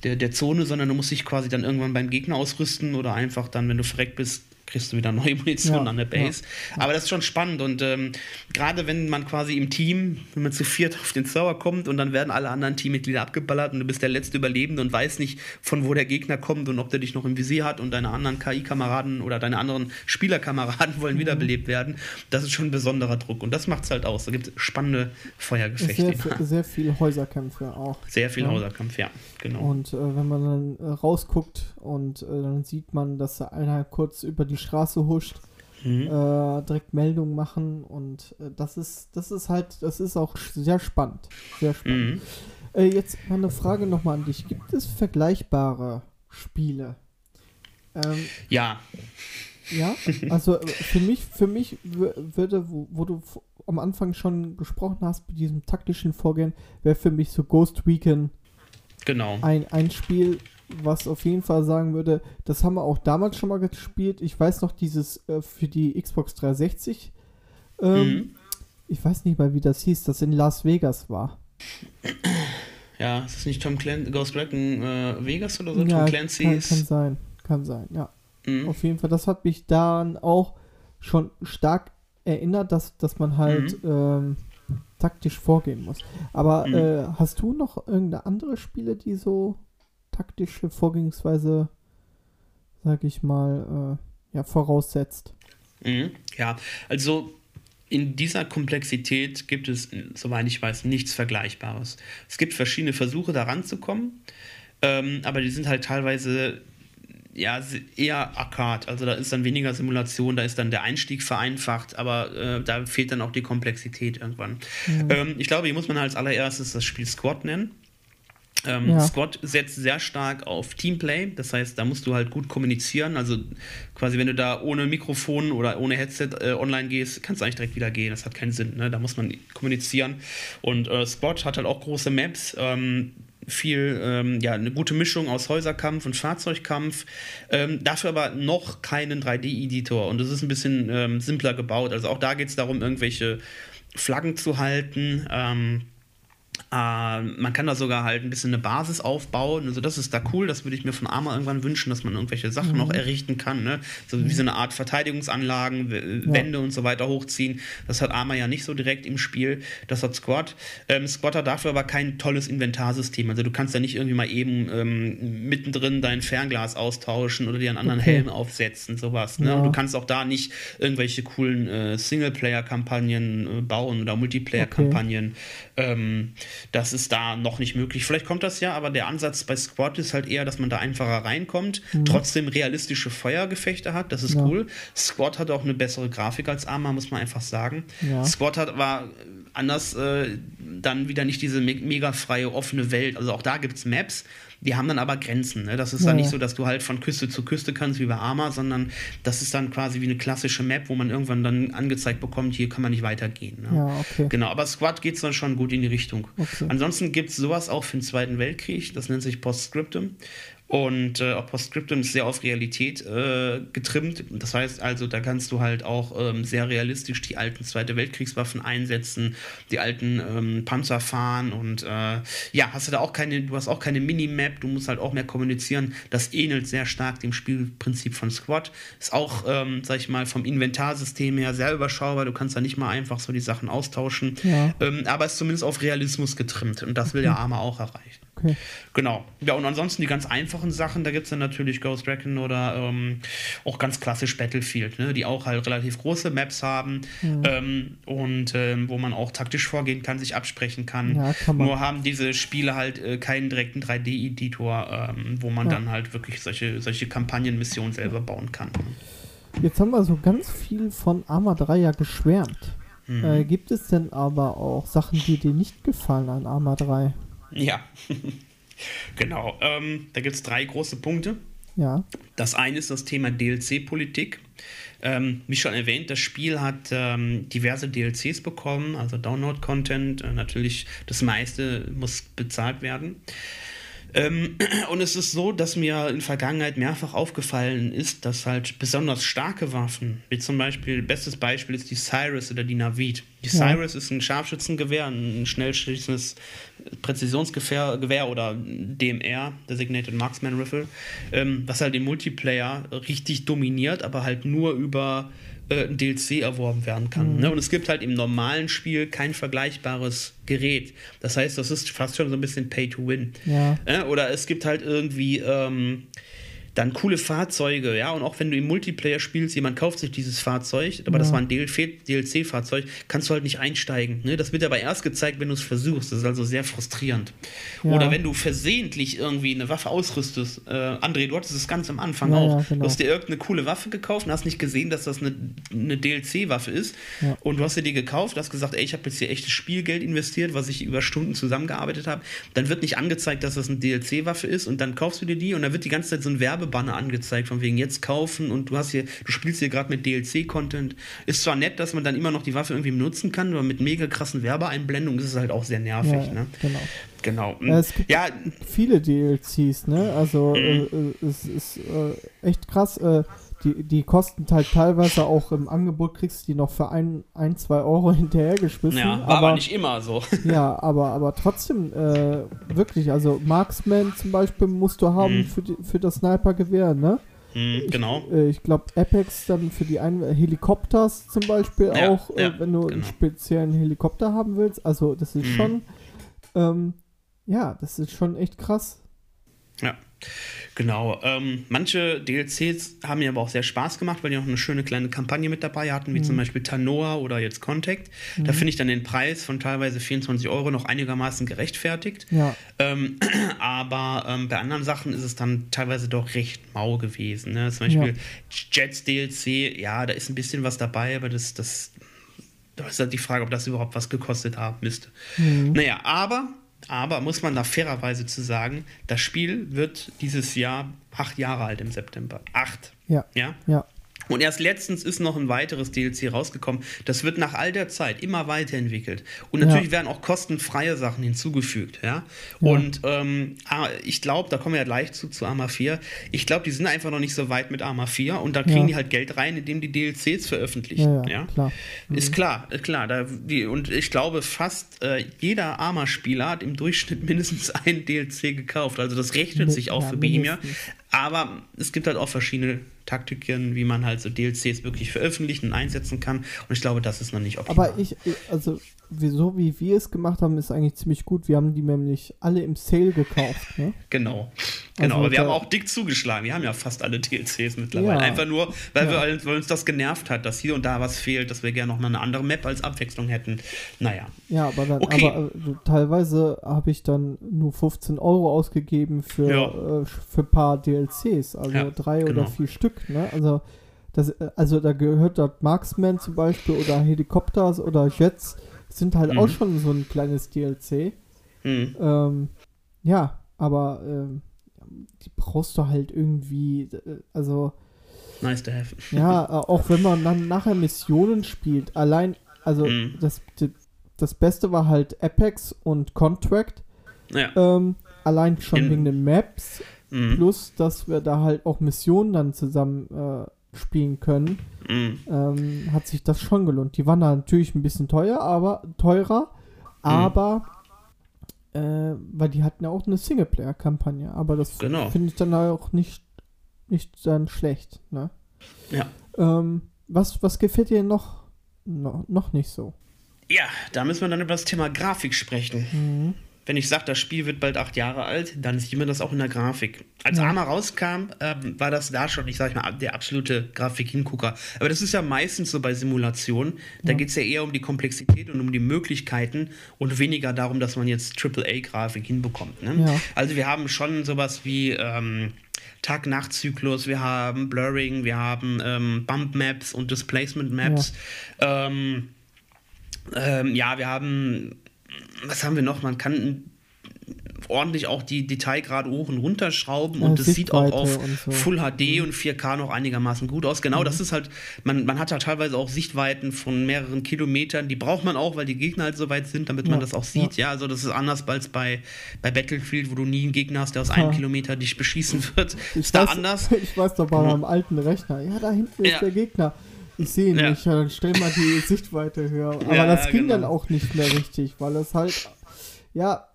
[SPEAKER 2] der, der Zone, sondern du musst dich quasi dann irgendwann beim Gegner ausrüsten oder einfach dann, wenn du verreckt bist, kriegst du wieder neue Munition ja, an der Base. Ja, Aber das ist schon spannend und ähm, gerade wenn man quasi im Team, wenn man zu viert auf den Server kommt und dann werden alle anderen Teammitglieder abgeballert und du bist der letzte Überlebende und weißt nicht, von wo der Gegner kommt und ob der dich noch im Visier hat und deine anderen KI-Kameraden oder deine anderen Spielerkameraden wollen mhm. wiederbelebt werden, das ist schon ein besonderer Druck und das macht es halt aus. Da gibt es spannende Feuergefechte.
[SPEAKER 1] Sehr, sehr viele Häuserkämpfe auch.
[SPEAKER 2] Sehr viel. Häuserkampf, ja,
[SPEAKER 1] genau. Und äh, wenn man dann äh, rausguckt und äh, dann sieht man, dass da einer kurz über die Straße huscht, mhm. äh, direkt Meldungen machen und äh, das ist, das ist halt, das ist auch sehr spannend. Sehr spannend. Mhm. Äh, jetzt mal eine Frage nochmal an dich. Gibt es vergleichbare Spiele?
[SPEAKER 2] Ähm, ja.
[SPEAKER 1] Ja, also für mich, für mich würde, wo, wo du am Anfang schon gesprochen hast, mit diesem taktischen Vorgehen, wäre für mich so Ghost Recon
[SPEAKER 2] genau.
[SPEAKER 1] ein, ein Spiel, was auf jeden Fall sagen würde, das haben wir auch damals schon mal gespielt. Ich weiß noch, dieses äh, für die Xbox 360. Ähm, mhm. Ich weiß nicht mal, wie das hieß, das in Las Vegas war.
[SPEAKER 2] Ja, ist das nicht Tom Clancy, Ghost Recon äh, Vegas oder so?
[SPEAKER 1] Ja, Tom Clancy kann, kann sein, kann sein, ja. Mhm. Auf jeden Fall, das hat mich dann auch schon stark erinnert, dass, dass man halt mhm. ähm, taktisch vorgehen muss. Aber mhm. äh, hast du noch irgendeine andere Spiele, die so taktische Vorgehensweise, sag ich mal, äh, ja, voraussetzt.
[SPEAKER 2] Mhm, ja, also in dieser Komplexität gibt es, soweit ich weiß, nichts Vergleichbares. Es gibt verschiedene Versuche, da ranzukommen, ähm, aber die sind halt teilweise ja, eher Arcade. Also da ist dann weniger Simulation, da ist dann der Einstieg vereinfacht, aber äh, da fehlt dann auch die Komplexität irgendwann. Mhm. Ähm, ich glaube, hier muss man als allererstes das Spiel Squad nennen. Ähm, ja. Squad setzt sehr stark auf Teamplay, das heißt, da musst du halt gut kommunizieren. Also quasi, wenn du da ohne Mikrofon oder ohne Headset äh, online gehst, kannst du eigentlich direkt wieder gehen. Das hat keinen Sinn. Ne? Da muss man kommunizieren. Und äh, Squad hat halt auch große Maps. Ähm, viel, ähm, ja, eine gute Mischung aus Häuserkampf und Fahrzeugkampf. Ähm, dafür aber noch keinen 3D-Editor und das ist ein bisschen ähm, simpler gebaut. Also auch da geht es darum, irgendwelche Flaggen zu halten. Ähm, Äh, man kann da sogar halt ein bisschen eine Basis aufbauen. Also das ist da cool. Das würde ich mir von Arma irgendwann wünschen, dass man irgendwelche Sachen mhm. noch errichten kann. Ne? So mhm. wie so eine Art Verteidigungsanlagen, Wände ja. und so weiter hochziehen. Das hat Arma ja nicht so direkt im Spiel. Das hat Squad. Ähm, Squad hat dafür aber kein tolles Inventarsystem. Also du kannst ja nicht irgendwie mal eben ähm, mittendrin dein Fernglas austauschen oder dir einen anderen okay. Helm aufsetzen, sowas. Ne? Ja. du kannst auch da nicht irgendwelche coolen äh, Singleplayer-Kampagnen äh, bauen oder Multiplayer-Kampagnen. Okay. Ähm, das ist da noch nicht möglich. Vielleicht kommt das ja, aber der Ansatz bei Squad ist halt eher, dass man da einfacher reinkommt, mhm. trotzdem realistische Feuergefechte hat. Das ist ja. cool. Squad hat auch eine bessere Grafik als Arma, muss man einfach sagen. Ja. Squad hat, war anders äh, dann wieder nicht diese me mega freie, offene Welt. Also auch da gibt es Maps, die haben dann aber Grenzen. Ne? Das ist ja, dann nicht so, dass du halt von Küste zu Küste kannst wie bei Arma, sondern das ist dann quasi wie eine klassische Map, wo man irgendwann dann angezeigt bekommt, hier kann man nicht weitergehen. Ne? Ja, okay. Genau, aber Squad geht es dann schon gut in die Richtung. Okay. Ansonsten gibt es sowas auch für den Zweiten Weltkrieg, das nennt sich Postscriptum. Und äh, auch Postscriptum ist sehr auf Realität äh, getrimmt. Das heißt also, da kannst du halt auch ähm, sehr realistisch die alten Zweite Weltkriegswaffen einsetzen, die alten ähm, Panzer fahren und äh, ja, hast du da auch keine, du hast auch keine Minimap, du musst halt auch mehr kommunizieren. Das ähnelt sehr stark dem Spielprinzip von Squad. Ist auch, ähm, sag ich mal, vom Inventarsystem her sehr überschaubar. Du kannst da nicht mal einfach so die Sachen austauschen. Ja. Ähm, aber ist zumindest auf Realismus getrimmt und das will der Arme auch erreichen. Okay. Genau. Ja, und ansonsten die ganz einfachen Sachen, da gibt es dann natürlich Ghost Recon oder ähm, auch ganz klassisch Battlefield, ne, die auch halt relativ große Maps haben mhm. ähm, und ähm, wo man auch taktisch vorgehen kann, sich absprechen kann. Ja, kann Nur haben diese Spiele halt äh, keinen direkten 3D-Editor, ähm, wo man ja. dann halt wirklich solche, solche Kampagnenmissionen selber bauen kann.
[SPEAKER 1] Jetzt haben wir so ganz viel von Arma 3 ja geschwärmt. Mhm. Äh, gibt es denn aber auch Sachen, die dir nicht gefallen an Arma 3?
[SPEAKER 2] Ja, genau. Ähm, da gibt es drei große Punkte. Ja. Das eine ist das Thema DLC-Politik. Ähm, wie schon erwähnt, das Spiel hat ähm, diverse DLCs bekommen, also Download-Content. Äh, natürlich, das meiste muss bezahlt werden. Ähm, und es ist so, dass mir in Vergangenheit mehrfach aufgefallen ist, dass halt besonders starke Waffen, wie zum Beispiel, bestes Beispiel ist die Cyrus oder die Navid. Die ja. Cyrus ist ein Scharfschützengewehr, ein schnellschießendes Präzisionsgewehr Gewehr oder DMR, Designated Marksman Rifle, ähm, was halt im Multiplayer richtig dominiert, aber halt nur über äh, ein DLC erworben werden kann. Mhm. Ne? Und es gibt halt im normalen Spiel kein vergleichbares Gerät. Das heißt, das ist fast schon so ein bisschen Pay to Win. Ja. Äh, oder es gibt halt irgendwie ähm, dann coole Fahrzeuge, ja, und auch wenn du im Multiplayer spielst, jemand kauft sich dieses Fahrzeug, aber ja. das war ein DLC-Fahrzeug, kannst du halt nicht einsteigen. Ne? Das wird aber erst gezeigt, wenn du es versuchst. Das ist also sehr frustrierend. Ja. Oder wenn du versehentlich irgendwie eine Waffe ausrüstest. Äh, André, du hattest es ganz am Anfang ja, auch. Genau. Du hast dir irgendeine coole Waffe gekauft und hast nicht gesehen, dass das eine, eine DLC-Waffe ist. Und du hast dir die gekauft, hast gesagt, ey, ich habe jetzt hier echtes Spielgeld investiert, was ich über Stunden zusammengearbeitet habe. Dann wird nicht angezeigt, dass das eine DLC-Waffe ist und dann kaufst du dir die und dann wird die ganze Zeit so ein Werbe Werbebanner angezeigt, von wegen jetzt kaufen und du hast hier, du spielst hier gerade mit DLC-Content. Ist zwar nett, dass man dann immer noch die Waffe irgendwie benutzen kann, aber mit mega krassen Werbeeinblendungen ist es halt auch sehr nervig. Ja, ne? Genau.
[SPEAKER 1] Genau. Ja, es gibt ja. viele DLCs, ne? Also mhm. äh, äh, es ist äh, echt krass. Äh, die, die kosten halt teilweise auch im Angebot, kriegst du die noch für ein, ein zwei Euro hinterhergeschmissen. Ja,
[SPEAKER 2] war aber, aber nicht immer so.
[SPEAKER 1] Ja, aber, aber trotzdem, äh, wirklich, also Marksman zum Beispiel musst du haben mhm. für, die, für das Sniper-Gewehr, ne?
[SPEAKER 2] Mhm, genau.
[SPEAKER 1] Ich, äh, ich glaube, Apex dann für die ein Helikopters zum Beispiel ja, auch, äh, ja, wenn du genau. einen speziellen Helikopter haben willst. Also, das ist mhm. schon, ähm, ja, das ist schon echt krass.
[SPEAKER 2] Ja. Genau. Ähm, manche DLCs haben mir aber auch sehr Spaß gemacht, weil die auch eine schöne kleine Kampagne mit dabei hatten, wie mhm. zum Beispiel Tanoa oder jetzt Contact. Mhm. Da finde ich dann den Preis von teilweise 24 Euro noch einigermaßen gerechtfertigt. Ja. Ähm, aber ähm, bei anderen Sachen ist es dann teilweise doch recht mau gewesen. Ne? Zum Beispiel ja. Jets DLC, ja, da ist ein bisschen was dabei, aber das, das, da ist halt die Frage, ob das überhaupt was gekostet haben müsste. Mhm. Naja, aber aber muss man da fairerweise zu sagen, das Spiel wird dieses Jahr acht Jahre alt im September. Acht.
[SPEAKER 1] Ja.
[SPEAKER 2] Ja.
[SPEAKER 1] ja.
[SPEAKER 2] Und erst letztens ist noch ein weiteres DLC rausgekommen. Das wird nach all der Zeit immer weiterentwickelt. Und natürlich ja. werden auch kostenfreie Sachen hinzugefügt. Ja? ja. Und ähm, ah, ich glaube, da kommen wir ja gleich zu, zu Arma 4. Ich glaube, die sind einfach noch nicht so weit mit Arma 4 und da kriegen ja. die halt Geld rein, indem die DLCs veröffentlichen. Ja, Klar. Mhm. Ist klar, klar. Da, die, und ich glaube, fast äh, jeder Arma-Spieler hat im Durchschnitt mindestens ein DLC gekauft. Also das rechnet sich auch für Bohemia. Aber es gibt halt auch verschiedene Taktiken, wie man halt so DLCs wirklich veröffentlichen und einsetzen kann. Und ich glaube, das ist noch nicht
[SPEAKER 1] optimal. Aber ich, also so wie wir es gemacht haben, ist eigentlich ziemlich gut. Wir haben die nämlich alle im Sale gekauft. Ne?
[SPEAKER 2] Genau. Genau, also aber wir haben auch dick zugeschlagen. Wir haben ja fast alle DLCs mittlerweile. Ja. Einfach nur, weil, ja. wir, weil uns das genervt hat, dass hier und da was fehlt, dass wir gerne noch mal eine andere Map als Abwechslung hätten. Naja.
[SPEAKER 1] Ja, aber, dann, okay. aber äh, teilweise habe ich dann nur 15 Euro ausgegeben für, ja. äh, für ein paar DLCs. Also drei genau. oder vier Stück. Ne? Also, das, äh, also da gehört dort Marksman zum Beispiel oder Helikopters oder Jets sind halt mhm. auch schon so ein kleines DLC. Mhm. Ähm, ja, aber ähm, die brauchst du halt irgendwie, äh, also.
[SPEAKER 2] Nice to have.
[SPEAKER 1] ja, äh, auch wenn man dann nachher Missionen spielt, allein, also mhm. das, das Beste war halt Apex und Contract. Ja. Ähm, allein schon In, wegen den Maps. Mhm. Plus, dass wir da halt auch Missionen dann zusammen äh, spielen können. Mhm. Ähm, hat sich das schon gelohnt. Die waren da natürlich ein bisschen teuer, aber teurer, mhm. aber äh, weil die hatten ja auch eine Singleplayer-Kampagne, aber das genau. finde ich dann auch nicht, nicht dann schlecht. Ne? Ja. Ähm, was, was gefällt dir noch, no, noch nicht so?
[SPEAKER 2] Ja, da müssen wir dann über das Thema Grafik sprechen. Mhm wenn ich sage, das Spiel wird bald acht Jahre alt, dann sieht man das auch in der Grafik. Als ja. Arma rauskam, ähm, war das da schon, ich sage mal, der absolute Grafik-Hingucker. Aber das ist ja meistens so bei Simulationen. Da ja. geht es ja eher um die Komplexität und um die Möglichkeiten und weniger darum, dass man jetzt AAA-Grafik hinbekommt. Ne? Ja. Also wir haben schon sowas wie ähm, Tag-Nacht-Zyklus, wir haben Blurring, wir haben ähm, Bump-Maps und Displacement-Maps. Ähm, ähm, ja, wir haben was haben wir noch? Man kann ordentlich auch die Detailgrade hoch und runter schrauben ja, und es sieht auch auf so. Full HD und 4K noch einigermaßen gut aus. Genau, mhm. das ist halt, man, man hat da teilweise auch Sichtweiten von mehreren Kilometern, die braucht man auch, weil die Gegner halt so weit sind, damit ja. man das auch sieht. Ja. ja. also das ist anders als bei, bei Battlefield, wo du nie einen Gegner hast, der aus einem Kilometer dich beschießen wird.
[SPEAKER 1] Ich ist weiß, da anders. Ich weiß doch bei mhm. meinem alten Rechner, ja, da hinten ist der Gegner. Ich sehe ihn ja. nicht, dann stell mal die Sichtweite höher. Aber ja, das ging genau. dann auch nicht mehr richtig, weil es halt, ja,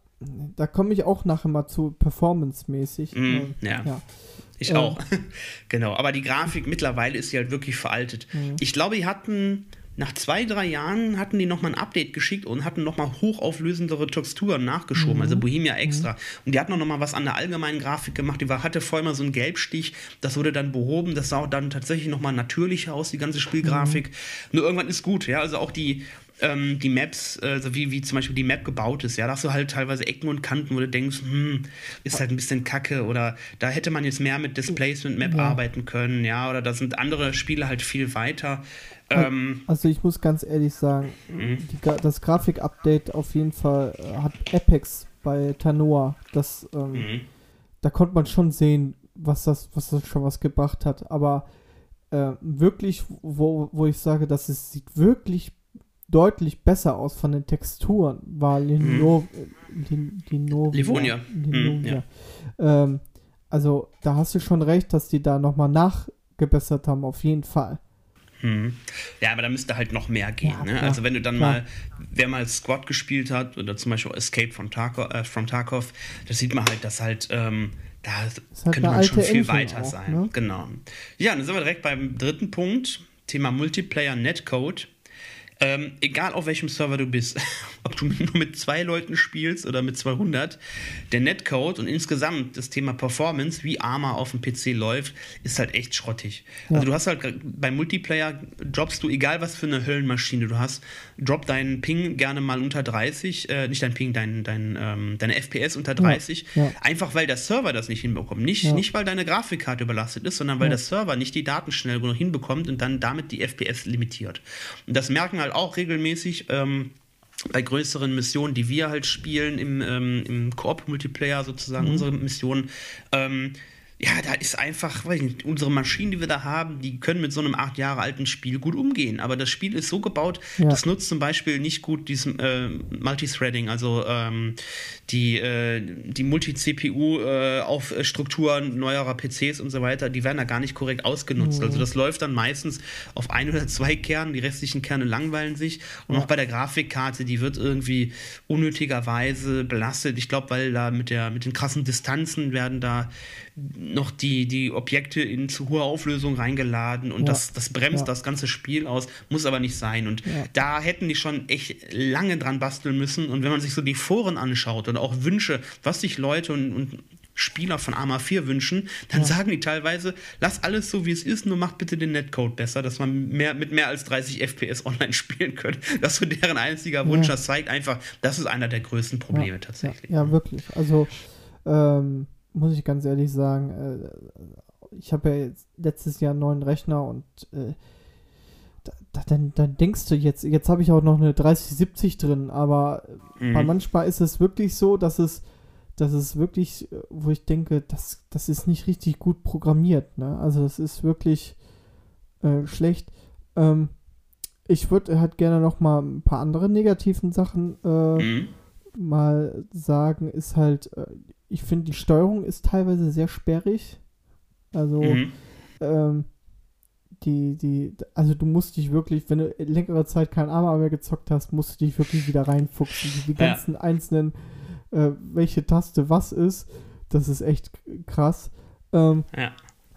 [SPEAKER 1] da komme ich auch nachher mal zu, performance-mäßig. Mm,
[SPEAKER 2] ähm, ja. ja. Ich äh, auch. genau. Aber die Grafik mittlerweile ist sie halt wirklich veraltet. Mhm. Ich glaube, die hatten nach zwei, drei Jahren hatten die nochmal ein Update geschickt und hatten nochmal hochauflösendere Texturen nachgeschoben, mhm. also Bohemia extra. Mhm. Und die hatten noch mal was an der allgemeinen Grafik gemacht. Die war, hatte vorher mal so einen Gelbstich, das wurde dann behoben. Das sah dann tatsächlich nochmal natürlicher aus, die ganze Spielgrafik. Mhm. Nur irgendwann ist gut, ja. Also auch die, ähm, die Maps, also wie, wie zum Beispiel die Map gebaut ist, ja, da hast du halt teilweise Ecken und Kanten, wo du denkst, hm, ist halt ein bisschen kacke oder da hätte man jetzt mehr mit Displacement Map ja. arbeiten können, ja, oder da sind andere Spiele halt viel weiter.
[SPEAKER 1] Ähm, also ich muss ganz ehrlich sagen, mhm. die, das Grafik-Update auf jeden Fall äh, hat Apex bei Tanoa. Das, ähm, mhm. Da konnte man schon sehen, was das, was das schon was gebracht hat. Aber äh, wirklich, wo, wo ich sage, dass es sieht wirklich deutlich besser aus von den Texturen, war Lino, mhm. Lino,
[SPEAKER 2] Livonia.
[SPEAKER 1] Livonia. Mhm, ja. ähm, also da hast du schon recht, dass die da nochmal nachgebessert haben, auf jeden Fall.
[SPEAKER 2] Hm. Ja, aber da müsste halt noch mehr gehen. Ja, ne? Also wenn du dann klar. mal, wer mal Squad gespielt hat oder zum Beispiel Escape from Tarkov, äh, from Tarkov da sieht man halt, dass halt ähm, da halt könnte man schon viel Engine weiter auch, sein. Ne? Genau. Ja, dann sind wir direkt beim dritten Punkt, Thema Multiplayer Netcode. Ähm, egal auf welchem Server du bist, ob du nur mit zwei Leuten spielst oder mit 200, der Netcode und insgesamt das Thema Performance, wie Arma auf dem PC läuft, ist halt echt schrottig. Ja. Also du hast halt beim Multiplayer droppst du, egal was für eine Höllenmaschine du hast, drop deinen Ping gerne mal unter 30, äh, nicht dein Ping, dein, dein, ähm, deine FPS unter 30, ja. Ja. einfach weil der Server das nicht hinbekommt. Nicht, nicht weil deine Grafikkarte überlastet ist, sondern weil der Server nicht die Daten schnell genug hinbekommt und dann damit die FPS limitiert. Und das merken halt halt auch regelmäßig ähm, bei größeren Missionen, die wir halt spielen im, ähm, im Koop-Multiplayer sozusagen, mhm. unsere Missionen. Ähm, ja, da ist einfach, weiß nicht, unsere Maschinen, die wir da haben, die können mit so einem acht Jahre alten Spiel gut umgehen. Aber das Spiel ist so gebaut, ja. das nutzt zum Beispiel nicht gut diesen äh, Multithreading, also ähm, die, äh, die Multi-CPU-Strukturen äh, neuerer PCs und so weiter, die werden da gar nicht korrekt ausgenutzt. Mhm. Also das läuft dann meistens auf ein oder zwei Kernen, die restlichen Kerne langweilen sich. Und ja. auch bei der Grafikkarte, die wird irgendwie unnötigerweise belastet. Ich glaube, weil da mit, der, mit den krassen Distanzen werden da noch die, die Objekte in zu hoher Auflösung reingeladen und ja. das, das bremst ja. das ganze Spiel aus, muss aber nicht sein. Und ja. da hätten die schon echt lange dran basteln müssen. Und wenn man sich so die Foren anschaut oder auch Wünsche, was sich Leute und, und Spieler von Arma 4 wünschen, dann sagen die teilweise, lass alles so wie es ist, nur mach bitte den Netcode besser, dass man mehr, mit mehr als 30 FPS online spielen können. Das ist so deren einziger Wunsch. Das zeigt einfach, das ist einer der größten Probleme tatsächlich.
[SPEAKER 1] Ja, wirklich. Also ähm muss ich ganz ehrlich sagen, äh, ich habe ja jetzt letztes Jahr einen neuen Rechner und äh, da, dann, dann denkst du jetzt, jetzt habe ich auch noch eine 3070 drin, aber mhm. manchmal ist es wirklich so, dass es, dass es wirklich, wo ich denke, das, das ist nicht richtig gut programmiert. Ne? Also das ist wirklich äh, schlecht. Ähm, ich würde halt gerne noch mal ein paar andere negativen Sachen äh, mhm. mal sagen. Ist halt, äh, ich finde, die Steuerung ist teilweise sehr sperrig. Also, mhm. ähm, die, die, also du musst dich wirklich, wenn du längere Zeit kein Arma mehr gezockt hast, musst du dich wirklich wieder reinfuchsen. Die ganzen ja. einzelnen, äh, welche Taste was ist, das ist echt krass. Ähm,
[SPEAKER 2] ja.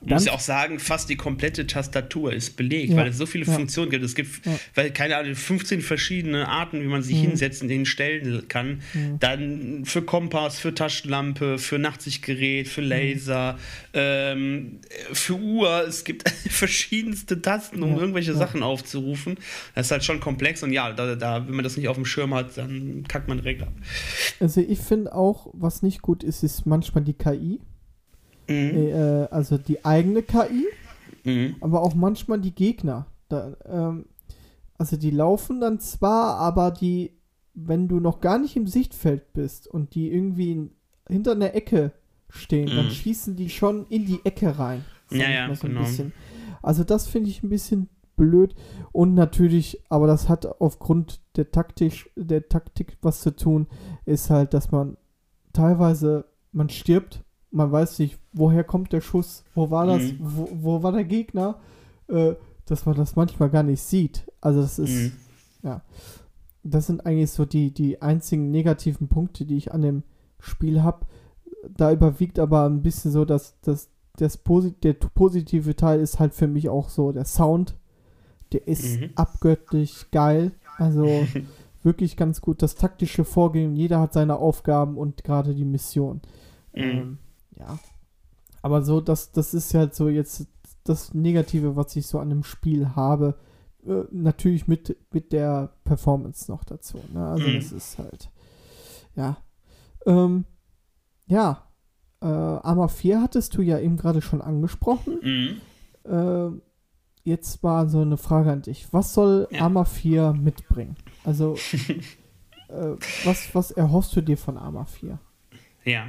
[SPEAKER 2] Man muss ja auch sagen, fast die komplette Tastatur ist belegt, ja, weil es so viele ja. Funktionen gibt. Es gibt, ja. weil keine Ahnung, 15 verschiedene Arten, wie man sich mhm. hinsetzen, den stellen kann. Mhm. Dann für Kompass, für Taschenlampe, für Nachtsichtgerät, für Laser, mhm. ähm, für Uhr. Es gibt verschiedenste Tasten, um irgendwelche Sachen aufzurufen. Das ist halt schon komplex und ja, da, da, wenn man das nicht auf dem Schirm hat, dann kackt man direkt ab.
[SPEAKER 1] Also ich finde auch, was nicht gut ist, ist manchmal die KI. Mhm. Äh, also die eigene KI, mhm. aber auch manchmal die Gegner. Da, ähm, also die laufen dann zwar, aber die, wenn du noch gar nicht im Sichtfeld bist und die irgendwie in, hinter einer Ecke stehen, mhm. dann schießen die schon in die Ecke rein.
[SPEAKER 2] Ja, ja, so genau.
[SPEAKER 1] Also das finde ich ein bisschen blöd und natürlich, aber das hat aufgrund der Taktik, der Taktik was zu tun, ist halt, dass man teilweise man stirbt man weiß nicht, woher kommt der Schuss, wo war das, mhm. wo, wo, war der Gegner, äh, dass man das manchmal gar nicht sieht. Also das ist, mhm. ja, das sind eigentlich so die, die einzigen negativen Punkte, die ich an dem Spiel habe. Da überwiegt aber ein bisschen so, dass, dass das Posit der positive Teil ist halt für mich auch so der Sound. Der ist mhm. abgöttlich geil. Also wirklich ganz gut. Das taktische Vorgehen, jeder hat seine Aufgaben und gerade die Mission. Mhm. Ähm, ja. Aber so, das, das ist halt so jetzt das Negative, was ich so an dem Spiel habe. Äh, natürlich mit, mit der Performance noch dazu. Ne? Also mhm. das ist halt, ja. Ähm, ja. Äh, Arma 4 hattest du ja eben gerade schon angesprochen. Mhm. Äh, jetzt war so eine Frage an dich. Was soll ja. Arma 4 mitbringen? Also, äh, was, was erhoffst du dir von Arma 4?
[SPEAKER 2] Ja,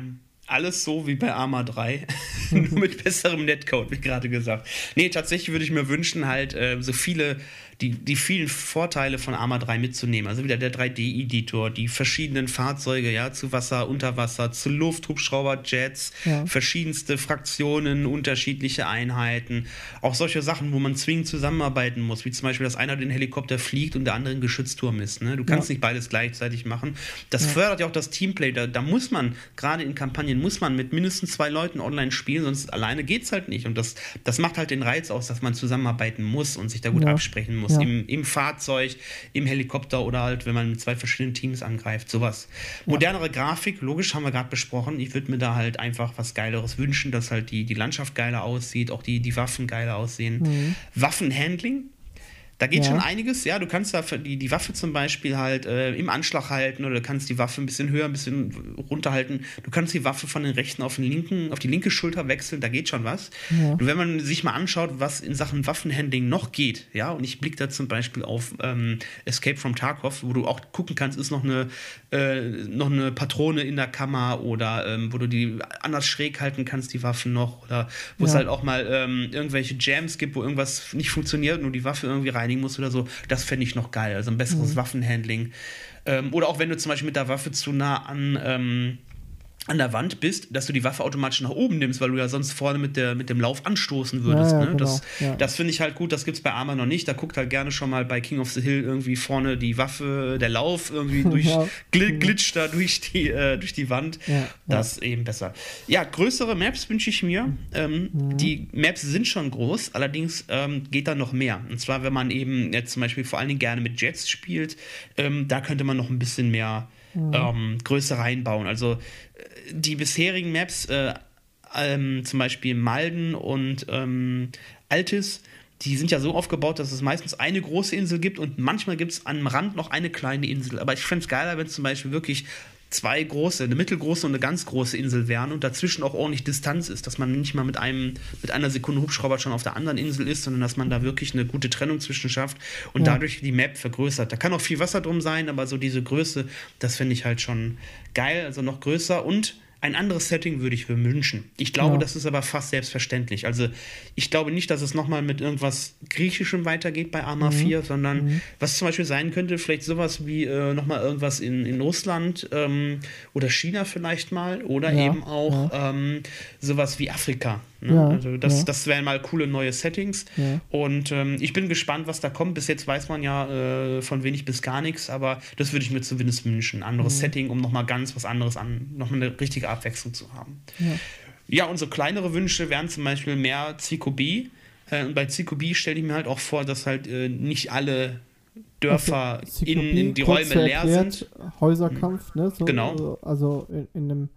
[SPEAKER 2] alles so wie bei Arma 3, nur mit besserem Netcode, wie gerade gesagt. Nee, tatsächlich würde ich mir wünschen, halt äh, so viele die, die vielen Vorteile von Arma 3 mitzunehmen. Also wieder der 3D-Editor, die verschiedenen Fahrzeuge, ja, zu Wasser, unter Wasser, zu Luft, Hubschrauber, Jets, ja. verschiedenste Fraktionen, unterschiedliche Einheiten. Auch solche Sachen, wo man zwingend zusammenarbeiten muss, wie zum Beispiel, dass einer den Helikopter fliegt und der andere ein Geschützturm ist. Ne? Du kannst ja. nicht beides gleichzeitig machen. Das ja. fördert ja auch das Teamplay. Da, da muss man, gerade in Kampagnen, muss man mit mindestens zwei Leuten online spielen, sonst alleine geht es halt nicht. Und das, das macht halt den Reiz aus, dass man zusammenarbeiten muss und sich da gut absprechen muss muss. Ja. Im, Im Fahrzeug, im Helikopter oder halt, wenn man mit zwei verschiedenen Teams angreift, sowas. Modernere Grafik, logisch, haben wir gerade besprochen. Ich würde mir da halt einfach was Geileres wünschen, dass halt die, die Landschaft geiler aussieht, auch die, die Waffen geiler aussehen. Mhm. Waffenhandling Da geht ja. schon einiges, ja. Du kannst da die, die Waffe zum Beispiel halt äh, im Anschlag halten oder du kannst die Waffe ein bisschen höher, ein bisschen runterhalten. Du kannst die Waffe von den rechten auf den linken, auf die linke Schulter wechseln, da geht schon was. Ja. Und wenn man sich mal anschaut, was in Sachen Waffenhandling noch geht, ja, und ich blicke da zum Beispiel auf ähm, Escape from Tarkov, wo du auch gucken kannst, ist noch eine, äh, noch eine Patrone in der Kammer oder ähm, wo du die anders schräg halten kannst, die Waffen noch, oder wo ja. es halt auch mal ähm, irgendwelche Jams gibt, wo irgendwas nicht funktioniert und du die Waffe irgendwie rein reinigen musst oder so, das fände ich noch geil. Also ein besseres mhm. Waffenhandling. Ähm, oder auch wenn du zum Beispiel mit der Waffe zu nah an ähm, an der Wand bist, dass du die Waffe automatisch nach oben nimmst, weil du ja sonst vorne mit, der, mit dem Lauf anstoßen würdest. Ja, ja, ne? genau, das ja. das finde ich halt gut, das gibt es bei Arma noch nicht. Da guckt halt gerne schon mal bei King of the Hill irgendwie vorne die Waffe, der Lauf irgendwie durch, gl glitscht da durch die, äh, durch die Wand. das ist eben besser. Ja, größere Maps wünsche ich mir. Ähm, mhm. Die Maps sind schon groß, allerdings ähm, geht da noch mehr. Und zwar, wenn man eben jetzt zum Beispiel vor allen Dingen gerne mit Jets spielt, ähm, da könnte man noch ein bisschen mehr mhm. ähm, Größe reinbauen. Also äh, die bisherigen Maps, äh, ähm, zum Beispiel Malden und ähm, Altis, die sind ja so aufgebaut, dass es meistens eine große Insel gibt und manchmal gibt es am Rand noch eine kleine Insel. Aber ich fände es geiler, wenn es zum Beispiel wirklich zwei große, eine mittelgroße und eine ganz große Insel wären und dazwischen auch ordentlich Distanz ist, dass man nicht mal mit einem, mit einer Sekunde Hubschrauber schon auf der anderen Insel ist, sondern dass man da wirklich eine gute Trennung zwischen schafft und ja. dadurch die Map vergrößert. Da kann auch viel Wasser drum sein, aber so diese Größe, das finde ich halt schon geil, also noch größer und ein anderes Setting würde ich mir wünschen. Ich glaube, ja. das ist aber fast selbstverständlich. Also ich glaube nicht, dass es nochmal mit irgendwas Griechischem weitergeht bei Arma mhm. 4, sondern mhm. was zum Beispiel sein könnte, vielleicht sowas wie äh, nochmal irgendwas in, in Russland ähm, oder China vielleicht mal oder ja. eben auch ähm, sowas wie Afrika. Ne? Ja, also das, ja. das wären mal coole neue Settings. Ja. Und ähm, ich bin gespannt, was da kommt. Bis jetzt weiß man ja äh, von wenig bis gar nichts, aber das würde ich mir zumindest wünschen. Ein anderes mhm. Setting, um nochmal ganz was anderes an, nochmal eine richtige Abwechslung zu haben. Ja, und so kleinere Wünsche wären zum Beispiel mehr CQB. Äh, und bei CQB stelle ich mir halt auch vor, dass halt äh, nicht alle Dörfer also, in, in, die Räume leer erklärt, sind.
[SPEAKER 1] Häuserkampf, ne? So,
[SPEAKER 2] genau.
[SPEAKER 1] Also in, in einem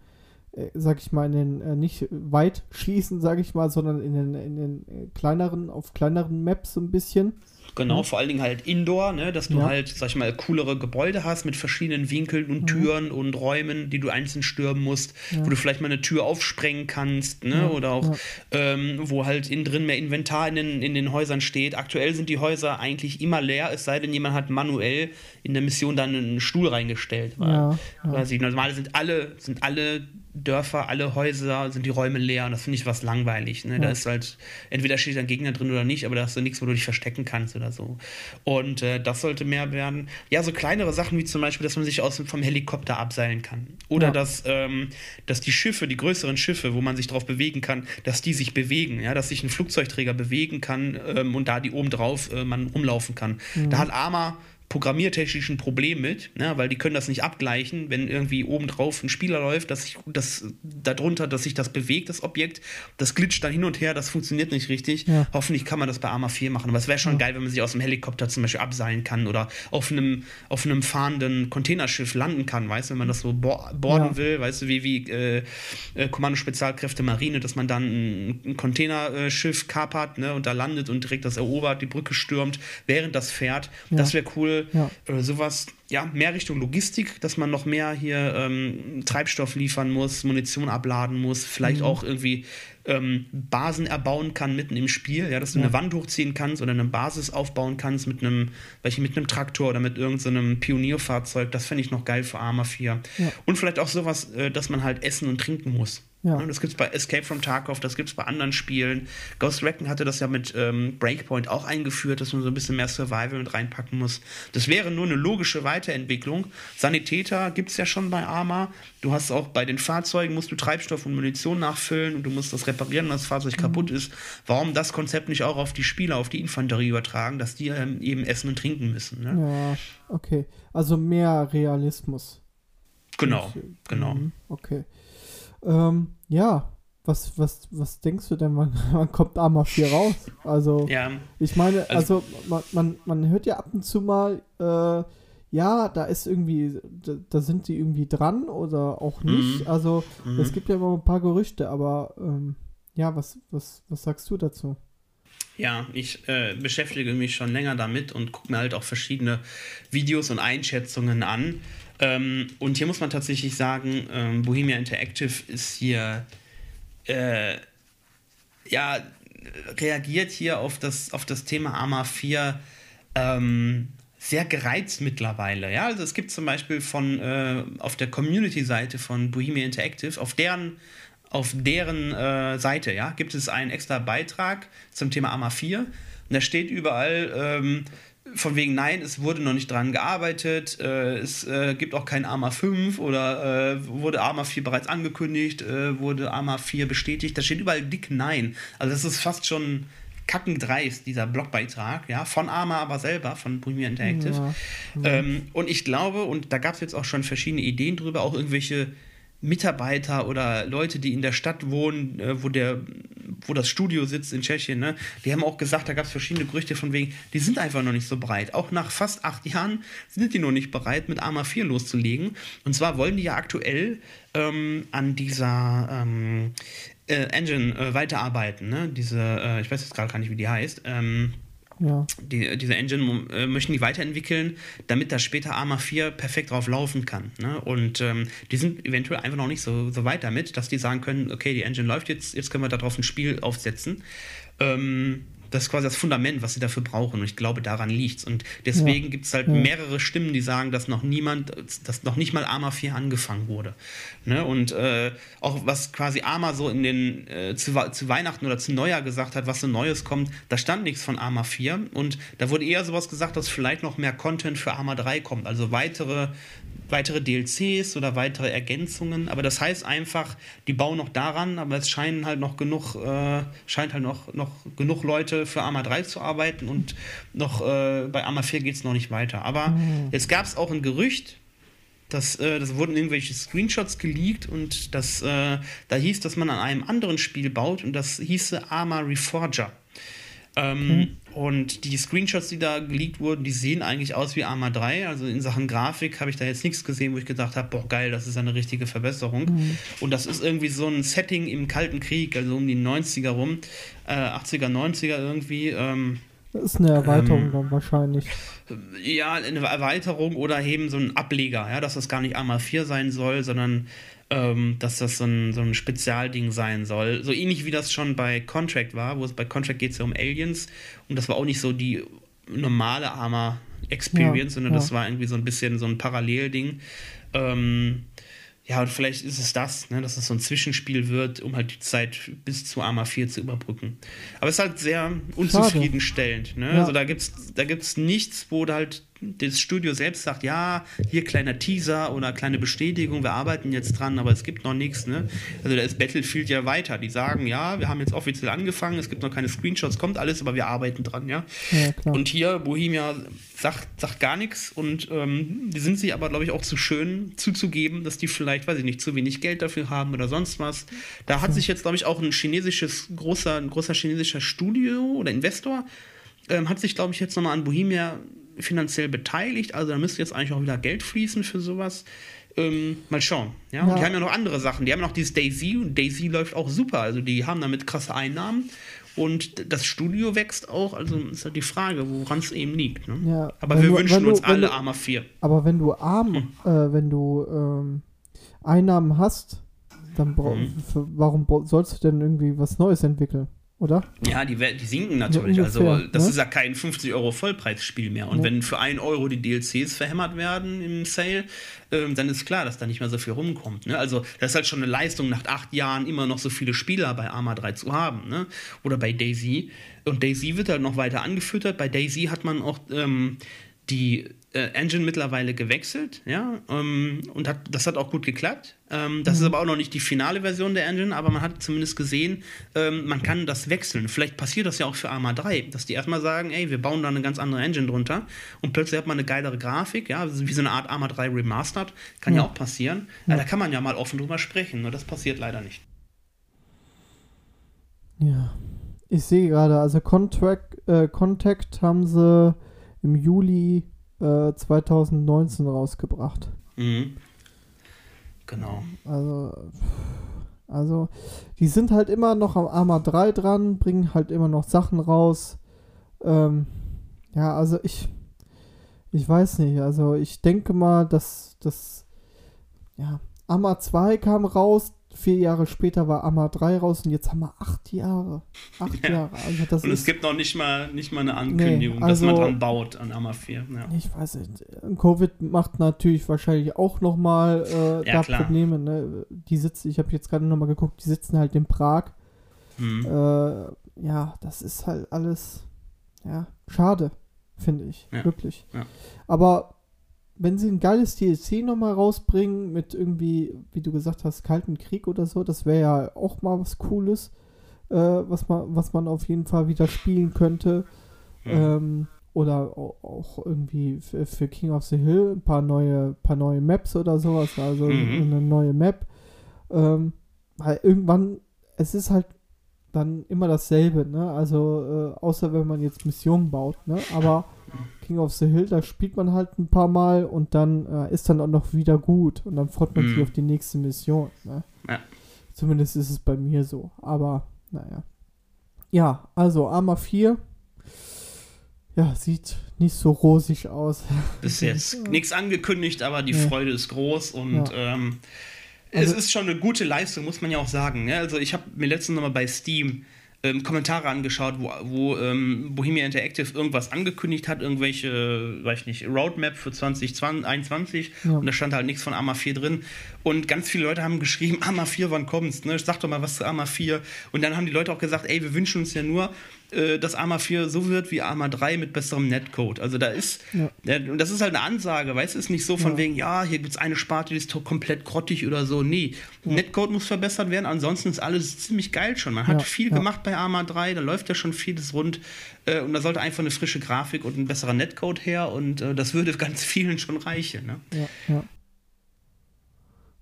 [SPEAKER 1] sag ich mal, in den, äh, nicht weit schießen, sag ich mal, sondern in den, in den äh, kleineren, auf kleineren Maps so ein bisschen.
[SPEAKER 2] Genau, mhm. vor allen Dingen halt Indoor, ne, dass du ja. halt, sag ich mal, coolere Gebäude hast mit verschiedenen Winkeln und mhm. Türen und Räumen, die du einzeln stürmen musst, ja. wo du vielleicht mal eine Tür aufsprengen kannst, ne, ja. oder auch, ähm, wo halt innen drin mehr Inventar in den, in den Häusern steht. Aktuell sind die Häuser eigentlich immer leer, es sei denn, jemand hat manuell in der Mission dann einen Stuhl reingestellt. Weil, ja, quasi, normal sind alle, sind alle Dörfer, alle Häuser, sind die Räume leer und das finde ich was langweilig. Ne? Ja. Da ist halt, entweder steht ein Gegner drin oder nicht, aber da hast du nichts, wo du dich verstecken kannst oder so. Und äh, das sollte mehr werden. Ja, so kleinere Sachen wie zum Beispiel, dass man sich aus, vom Helikopter abseilen kann. Oder ja. dass, ähm, dass die Schiffe, die größeren Schiffe, wo man sich drauf bewegen kann, dass die sich bewegen, ja, dass sich ein Flugzeugträger bewegen kann ähm, und da die oben drauf äh, man rumlaufen kann. Mhm. Da hat Arma programmiertechnischen Problem mit, ne, weil die können das nicht abgleichen, wenn irgendwie obendrauf ein Spieler läuft, dass sich das darunter, dass sich das bewegt, das Objekt, das glitscht dann hin und her, das funktioniert nicht richtig. Ja. Hoffentlich kann man das bei Arma 4 machen. Aber es wäre schon ja. geil, wenn man sich aus dem Helikopter zum Beispiel abseilen kann oder auf einem, auf einem fahrenden Containerschiff landen kann, weißt du, wenn man das so borden ja. will, weißt du, wie, wie äh, äh, Kommando Spezialkräfte Marine, dass man dann ein, ein Containerschiff kapert ne, und da landet und direkt das erobert, die Brücke stürmt, während das fährt. Das wäre cool ja. äh, sowas, ja, mehr Richtung Logistik, dass man noch mehr hier ähm, Treibstoff liefern muss, Munition abladen muss, vielleicht mhm. auch irgendwie ähm, Basen erbauen kann mitten im Spiel, ja, dass du ja. eine Wand hochziehen kannst oder eine Basis aufbauen kannst mit einem, welche mit einem Traktor oder mit irgendeinem so Pionierfahrzeug, das fände ich noch geil für Arma 4. Ja. Und vielleicht auch sowas, äh, dass man halt essen und trinken muss. Ja. Das gibt es bei Escape from Tarkov, das gibt es bei anderen Spielen. Ghost Recon hatte das ja mit ähm, Breakpoint auch eingeführt, dass man so ein bisschen mehr Survival mit reinpacken muss. Das wäre nur eine logische Weiterentwicklung. Sanitäter gibt es ja schon bei Arma. Du hast auch bei den Fahrzeugen, musst du Treibstoff und Munition nachfüllen und du musst das reparieren, wenn das Fahrzeug mhm. kaputt ist. Warum das Konzept nicht auch auf die Spieler, auf die Infanterie übertragen, dass die ähm, eben essen und trinken müssen? Ne?
[SPEAKER 1] Ja, okay. Also mehr Realismus.
[SPEAKER 2] Genau, genau. Mhm,
[SPEAKER 1] okay. Ähm, ja, was, was, was denkst du denn, wann, wann kommt Arma 4 raus? Also, ja, ich meine, also, also man, man, man, hört ja ab und zu mal, äh, ja, da ist irgendwie, da, da, sind die irgendwie dran oder auch nicht. Mhm. Also, mhm. es gibt ja immer ein paar Gerüchte, aber ähm, ja, was, was, was sagst du dazu?
[SPEAKER 2] Ja, ich äh, beschäftige mich schon länger damit und gucke mir halt auch verschiedene Videos und Einschätzungen an. Ähm, und hier muss man tatsächlich sagen, ähm, Bohemia Interactive ist hier, äh, ja, reagiert hier auf das, auf das Thema Arma 4 ähm, sehr gereizt mittlerweile. Ja, also es gibt zum Beispiel von äh, auf der Community-Seite von Bohemia Interactive, auf deren auf deren äh, Seite, ja, gibt es einen extra Beitrag zum Thema AMA 4. Und da steht überall, ähm, von wegen, nein, es wurde noch nicht dran gearbeitet, äh, es äh, gibt auch kein AMA 5 oder äh, wurde AMA 4 bereits angekündigt, äh, wurde AMA 4 bestätigt. Da steht überall dick Nein. Also das ist fast schon kackendreist, dieser Blogbeitrag, ja, von AMA aber selber, von Premier Interactive. Ja. Ähm, und ich glaube, und da gab es jetzt auch schon verschiedene Ideen drüber, auch irgendwelche Mitarbeiter oder Leute, die in der Stadt wohnen, äh, wo, der, wo das Studio sitzt in Tschechien, ne, die haben auch gesagt, da gab es verschiedene Gerüchte von wegen, die sind einfach noch nicht so bereit. Auch nach fast acht Jahren sind die noch nicht bereit, mit AMA 4 loszulegen. Und zwar wollen die ja aktuell ähm, an dieser ähm, äh, Engine äh, weiterarbeiten. Ne? Diese, äh, ich weiß jetzt gerade gar nicht, wie die heißt. Ähm, ja. Die, diese Engine äh, möchten die weiterentwickeln, damit da später Arma 4 perfekt drauf laufen kann. Ne? Und ähm, die sind eventuell einfach noch nicht so, so weit damit, dass die sagen können, okay, die Engine läuft jetzt, jetzt können wir darauf ein Spiel aufsetzen. Ähm, das ist quasi das Fundament, was sie dafür brauchen. Und ich glaube, daran liegt es. Und deswegen ja. gibt es halt ja. mehrere Stimmen, die sagen, dass noch niemand, dass noch nicht mal Arma 4 angefangen wurde. Ne? Und äh, auch was quasi Arma so in den äh, zu, zu, Weihnachten oder zu Neujahr gesagt hat, was so Neues kommt, da stand nichts von Arma 4. Und da wurde eher sowas gesagt, dass vielleicht noch mehr Content für Arma 3 kommt. Also weitere weitere DLCs oder weitere Ergänzungen. Aber das heißt einfach, die bauen noch daran, aber es scheinen halt noch genug, äh, scheint halt noch, noch genug Leute für Arma 3 zu arbeiten und noch äh, bei Arma 4 geht es noch nicht weiter. Aber mhm. jetzt gab es auch ein Gerücht, das, äh, das wurden irgendwelche Screenshots geleakt und das, äh, da hieß, dass man an einem anderen Spiel baut und das hieße Arma Reforger. Ähm, mhm. Und die Screenshots, die da geleakt wurden, die sehen eigentlich aus wie Arma 3. Also in Sachen Grafik habe ich da jetzt nichts gesehen, wo ich gedacht habe, boah, geil, das ist eine richtige Verbesserung. Mhm. Und das ist irgendwie so ein Setting im Kalten Krieg, also um die 90er rum, äh, 80er, 90er irgendwie. Ähm,
[SPEAKER 1] das ist eine Erweiterung ähm, dann wahrscheinlich.
[SPEAKER 2] Ja, eine Erweiterung oder eben so ein Ableger, ja, dass das gar nicht Arma 4 sein soll, sondern ähm, dass das so ein, so ein Spezialding sein soll. So ähnlich wie das schon bei Contract war, wo es bei Contract geht es ja um Aliens und das war auch nicht so die normale Arma Experience, ja, sondern ja. das war irgendwie so ein bisschen so ein Parallelding. Ähm, ja, und vielleicht ist es das, ne, dass es so ein Zwischenspiel wird, um halt die Zeit bis zu Arma 4 zu überbrücken. Aber es ist halt sehr unzufriedenstellend. Ne? Ja. Also da gibt es da gibt's nichts, wo halt das Studio selbst sagt, ja, hier kleiner Teaser oder kleine Bestätigung, wir arbeiten jetzt dran, aber es gibt noch nichts. Ne? Also da ist Battlefield ja weiter. Die sagen, ja, wir haben jetzt offiziell angefangen, es gibt noch keine Screenshots, kommt alles, aber wir arbeiten dran, ja. ja und hier, Bohemia sagt, sagt gar nichts und ähm, die sind sich aber, glaube ich, auch zu schön zuzugeben, dass die vielleicht, weiß ich nicht, zu wenig Geld dafür haben oder sonst was. Da hat sich jetzt, glaube ich, auch ein chinesisches, großer, ein großer chinesischer Studio oder Investor, ähm, hat sich, glaube ich, jetzt nochmal an Bohemia finanziell beteiligt, also da müsste jetzt eigentlich auch wieder Geld fließen für sowas. Ähm, mal schauen. Ja? ja. die haben ja noch andere Sachen. Die haben noch dieses Daisy und Daisy läuft auch super. Also die haben damit krasse Einnahmen und das Studio wächst auch. Also ist halt die Frage, woran es eben liegt. Ne? Ja, aber wir du, wünschen du, uns alle Arma 4.
[SPEAKER 1] Aber wenn du arm, hm. äh, wenn du ähm, Einnahmen hast, dann hm. warum sollst du denn irgendwie was Neues entwickeln? Oder?
[SPEAKER 2] Ja, die, die sinken natürlich. Also, ungefähr, also, das ne? ist ja kein 50 Euro Vollpreisspiel mehr. Und ja. wenn für 1 Euro die DLCs verhämmert werden im Sale, ähm, dann ist klar, dass da nicht mehr so viel rumkommt. Ne? Also, das ist halt schon eine Leistung, nach acht Jahren immer noch so viele Spieler bei Arma 3 zu haben. Ne? Oder bei Daisy. Und Daisy wird halt noch weiter angefüttert. Bei Daisy hat man auch ähm, die äh, Engine mittlerweile gewechselt, ja, ähm, und hat, das hat auch gut geklappt. Ähm, das mhm. ist aber auch noch nicht die finale Version der Engine, aber man hat zumindest gesehen, ähm, man kann das wechseln. Vielleicht passiert das ja auch für Arma 3, dass die erstmal sagen, ey, wir bauen da eine ganz andere Engine drunter und plötzlich hat man eine geilere Grafik, ja, wie so eine Art Arma 3 Remastered, kann ja, ja auch passieren. Ja. da kann man ja mal offen drüber sprechen, nur das passiert leider nicht.
[SPEAKER 1] Ja, ich sehe gerade, also Contract, äh, Contact haben sie im Juli äh, 2019 rausgebracht.
[SPEAKER 2] Mhm. Genau.
[SPEAKER 1] Also, Also, die sind halt immer noch am Arma 3 dran, bringen halt immer noch Sachen raus. Ähm, ja, also ich, ich weiß nicht. Also, ich denke mal, dass das, ja, Arma 2 kam raus, vier Jahre später war Arma 3 raus und jetzt haben wir acht Jahre. Acht
[SPEAKER 2] ja.
[SPEAKER 1] Jahre. Also
[SPEAKER 2] und es gibt noch nicht mal, nicht mal eine Ankündigung,
[SPEAKER 1] Nee, also-
[SPEAKER 2] dass man dran baut an Arma 4. Ja.
[SPEAKER 1] ich weiß nicht. Covid macht natürlich wahrscheinlich auch nochmal äh,
[SPEAKER 2] Ja,
[SPEAKER 1] da
[SPEAKER 2] klar.
[SPEAKER 1] Probleme. Ne? Die sitzen, ich habe jetzt gerade nochmal geguckt, die sitzen halt in Prag.
[SPEAKER 2] Hm.
[SPEAKER 1] Äh, ja, das ist halt alles, ja, schade, finde ich, wirklich. Aber wenn sie ein geiles DLC nochmal rausbringen mit irgendwie, wie du gesagt hast, Kalten Krieg oder so, das wäre ja auch mal was Cooles, äh, was man, was man auf jeden Fall wieder spielen könnte.
[SPEAKER 2] Hm.
[SPEAKER 1] Ähm, oder au- auch irgendwie für, für King of the Hill ein paar neue, paar neue Maps oder sowas, also
[SPEAKER 2] Mhm.
[SPEAKER 1] eine neue Map. Ähm, weil irgendwann, es ist halt dann immer dasselbe, ne? Also, äh, außer wenn man jetzt Missionen baut, ne? Aber King of the Hill, da spielt man halt ein paar Mal und dann äh, ist dann auch noch wieder gut und dann freut man sich
[SPEAKER 2] Mhm.
[SPEAKER 1] auf die nächste Mission, ne?
[SPEAKER 2] Ja.
[SPEAKER 1] Zumindest ist es bei mir so, aber naja. Ja, also Arma 4, ja, sieht nicht so rosig aus.
[SPEAKER 2] Bis jetzt nichts angekündigt, aber die
[SPEAKER 1] Nee.
[SPEAKER 2] Freude ist groß und ähm,
[SPEAKER 1] Also-
[SPEAKER 2] es ist schon eine gute Leistung, muss man ja auch sagen. Ne? Also ich habe mir letztens nochmal bei Steam ähm, Kommentare angeschaut, wo, wo ähm, Bohemia Interactive irgendwas angekündigt hat, irgendwelche, weiß ich nicht, Roadmap für 2021
[SPEAKER 1] Ja.
[SPEAKER 2] und da stand halt nichts von Arma 4 drin. Und ganz viele Leute haben geschrieben, Arma 4, wann kommt's? Ne? Sag doch mal was zu Arma 4. Und dann haben die Leute auch gesagt, ey, wir wünschen uns ja nur, äh, dass Arma 4 so wird wie Arma 3 mit besserem Netcode. Also da ist,
[SPEAKER 1] Ja.
[SPEAKER 2] ja, und das ist halt eine Ansage, weißt du, ist nicht so von
[SPEAKER 1] Ja.
[SPEAKER 2] wegen, ja, hier gibt es eine Sparte, die ist komplett grottig oder so. Nee, Netcode muss verbessert werden, ansonsten ist alles ziemlich geil schon. Man hat viel gemacht bei Arma 3, da läuft ja schon vieles rund äh, und da sollte einfach eine frische Grafik und ein besserer Netcode her und äh, das würde ganz vielen schon reichen. Ne?
[SPEAKER 1] Ja,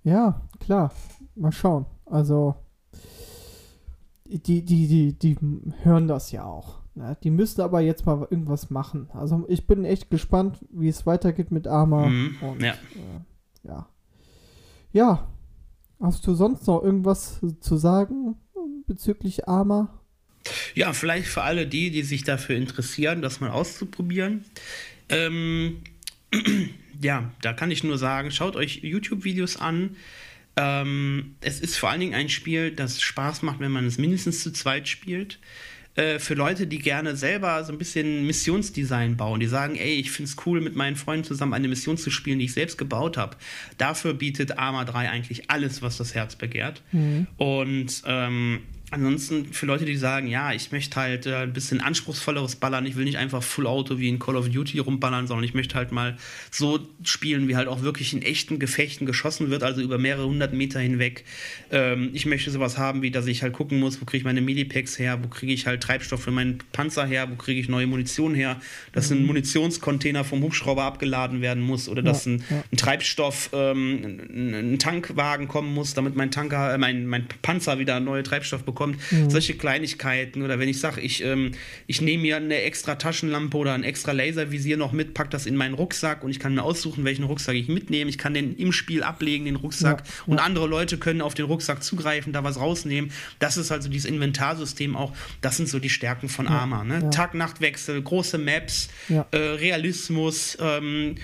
[SPEAKER 1] ja. Klar. Mal schauen. Also, die, die, die, die hören das ja auch. Ne? Die müssen aber jetzt mal irgendwas machen. Also, ich bin echt gespannt, wie es weitergeht mit Arma.
[SPEAKER 2] Mhm,
[SPEAKER 1] Und,
[SPEAKER 2] ja.
[SPEAKER 1] Äh, ja. Ja. Hast du sonst noch irgendwas zu sagen bezüglich Arma?
[SPEAKER 2] Ja, vielleicht für alle die, die sich dafür interessieren, das mal auszuprobieren. Ähm, ja, da kann ich nur sagen, schaut euch YouTube-Videos an. Ähm, es ist vor allen Dingen ein Spiel, das Spaß macht, wenn man es mindestens zu zweit spielt. Äh, für Leute, die gerne selber so ein bisschen Missionsdesign bauen, die sagen, ey, ich finde es cool, mit meinen Freunden zusammen eine Mission zu spielen, die ich selbst gebaut habe. Dafür bietet Arma 3 eigentlich alles, was das Herz begehrt. Und ähm, ansonsten für Leute, die sagen, ja, ich möchte halt äh, ein bisschen anspruchsvolleres Ballern, ich will nicht einfach Full Auto wie in Call of Duty rumballern, sondern ich möchte halt mal so spielen, wie halt auch wirklich in echten Gefechten geschossen wird, also über mehrere hundert Meter hinweg. Ähm, ich möchte sowas haben, wie dass ich halt gucken muss, wo kriege ich meine Medipacks her, wo kriege ich halt Treibstoff für meinen Panzer her, wo kriege ich neue Munition her, dass ein Munitionscontainer vom Hubschrauber abgeladen werden muss oder dass ein,
[SPEAKER 1] ja.
[SPEAKER 2] ein Treibstoff, ähm, ein, ein Tankwagen kommen muss, damit mein Tanker, äh, mein, mein Panzer wieder neue Treibstoff bekommt. Solche Kleinigkeiten. Oder wenn ich sage, ich, ähm, ich nehme mir eine extra Taschenlampe oder ein extra Laservisier noch mit, pack das in meinen Rucksack und ich kann mir aussuchen, welchen Rucksack ich mitnehme. Ich kann den im Spiel ablegen, den Rucksack.
[SPEAKER 1] Ja,
[SPEAKER 2] und
[SPEAKER 1] ja.
[SPEAKER 2] andere Leute können auf den Rucksack zugreifen, da was rausnehmen. Das ist also dieses Inventarsystem auch. Das sind so die Stärken von Arma. Ne? Tag-Nacht-Wechsel, große Maps, äh, Realismus, ähm,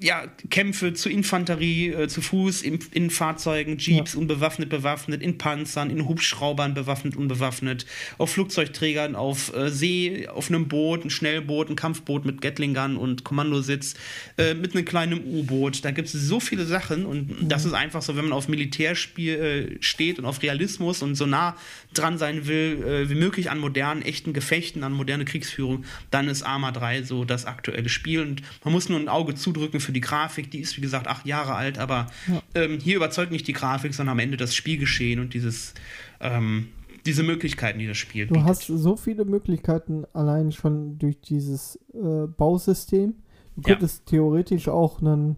[SPEAKER 2] ja, Kämpfe zu Infanterie, äh, zu Fuß, in, in Fahrzeugen, Jeeps, unbewaffnet, bewaffnet, in Panzern, in Hubschraubern, bewaffnet, unbewaffnet, auf Flugzeugträgern, auf äh, See, auf einem Boot, ein Schnellboot, ein Kampfboot mit Gatling-Gun und Kommandositz, äh, mit einem kleinen U-Boot. Da gibt es so viele Sachen und das ist einfach so, wenn man auf Militärspiel äh, steht und auf Realismus und so nah dran sein will, äh, wie möglich an modernen, echten Gefechten, an moderne Kriegsführung, dann ist Arma 3 so das aktuelle Spiel. Und man muss nur ein Auge zudrücken für die Grafik, die ist wie gesagt acht Jahre alt, aber ähm, hier überzeugt nicht die Grafik, sondern am Ende das Spielgeschehen und dieses ähm, diese Möglichkeiten, die das Spiel
[SPEAKER 1] Du hast so viele Möglichkeiten allein schon durch dieses äh, Bausystem. Du
[SPEAKER 2] Ja.
[SPEAKER 1] könntest theoretisch auch einen,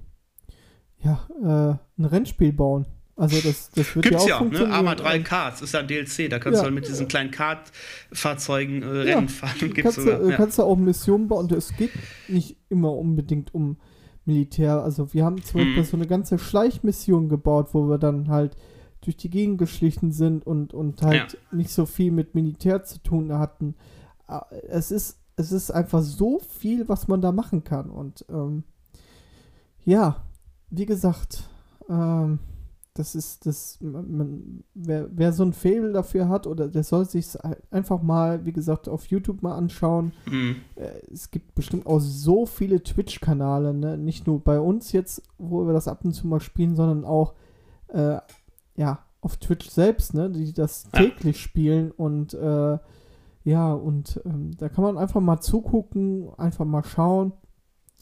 [SPEAKER 1] ja, äh, ein Rennspiel bauen. Also das, das wird
[SPEAKER 2] Gibt's
[SPEAKER 1] ja
[SPEAKER 2] ja
[SPEAKER 1] auch
[SPEAKER 2] auch, ne? Arma 3 Karts ist ja ein DLC, da kannst
[SPEAKER 1] Ja.
[SPEAKER 2] du halt mit diesen kleinen Kart-Fahrzeugen äh,
[SPEAKER 1] Ja,
[SPEAKER 2] Rennen fahren. Gibt's
[SPEAKER 1] kannst,
[SPEAKER 2] sogar.
[SPEAKER 1] du, äh,
[SPEAKER 2] ja.
[SPEAKER 1] kannst du auch Missionen bauen. Und es geht nicht immer unbedingt um Militär. Also wir haben zum
[SPEAKER 2] Mhm.
[SPEAKER 1] Beispiel so eine ganze Schleichmission gebaut, wo wir dann halt durch die Gegend geschlichen sind und, und halt ja. nicht so viel mit Militär zu tun hatten. Äh, es ist, es ist einfach so viel, was man da machen kann. Und ähm, ja, wie gesagt, ähm, das ist das, man, wer, wer so ein Fable dafür hat, oder der soll sich einfach mal, wie gesagt, auf YouTube mal anschauen. Mhm. Äh, es gibt bestimmt auch so viele Twitch-Kanäle, ne? nicht nur bei uns jetzt, wo wir das ab und zu mal spielen, sondern auch äh, ja, auf Twitch selbst, ne, die das ja. täglich spielen und äh, ja, und ähm, da kann man einfach mal zugucken, einfach mal schauen.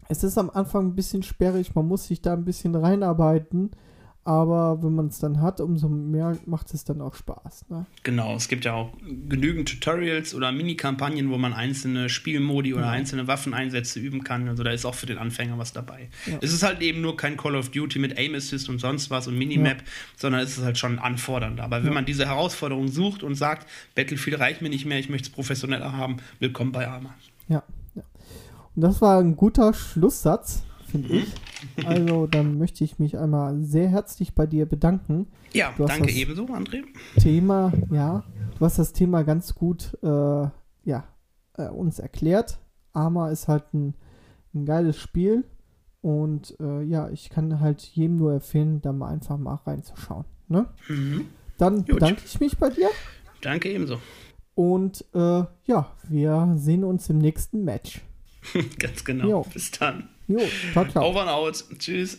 [SPEAKER 1] Es ist am Anfang ein bisschen sperrig, man muss sich da ein bisschen reinarbeiten. Aber wenn man es dann hat, umso mehr macht es dann auch Spaß. Ne?
[SPEAKER 2] Genau, es gibt ja auch genügend Tutorials oder Mini-Kampagnen, wo man einzelne Spielmodi oder ja. einzelne Waffeneinsätze üben kann. Also da ist auch für den Anfänger was dabei. Ja. Es ist halt eben nur kein Call of Duty mit Aim Assist und sonst was und Minimap, ja. sondern es ist halt schon anfordernd. Aber wenn man diese Herausforderung sucht und sagt, Battlefield reicht mir nicht mehr, ich möchte es professioneller haben, willkommen bei Arma.
[SPEAKER 1] Ja, ja. Und das war ein guter Schlusssatz finde ich. Also, dann möchte ich mich einmal sehr herzlich bei dir bedanken.
[SPEAKER 2] Ja, danke ebenso, André.
[SPEAKER 1] Thema, ja, du hast das Thema ganz gut, äh, ja, äh, uns erklärt. Arma ist halt ein, ein geiles Spiel und äh, ja, ich kann halt jedem nur empfehlen, da mal einfach mal reinzuschauen. Ne? Mhm. Dann bedanke ich mich bei dir.
[SPEAKER 2] Danke ebenso.
[SPEAKER 1] Und äh, ja, wir sehen uns im nächsten Match.
[SPEAKER 2] Ganz genau. Jo. Bis dann.
[SPEAKER 1] Jo, ciao, ciao.
[SPEAKER 2] Over and out. Tschüss.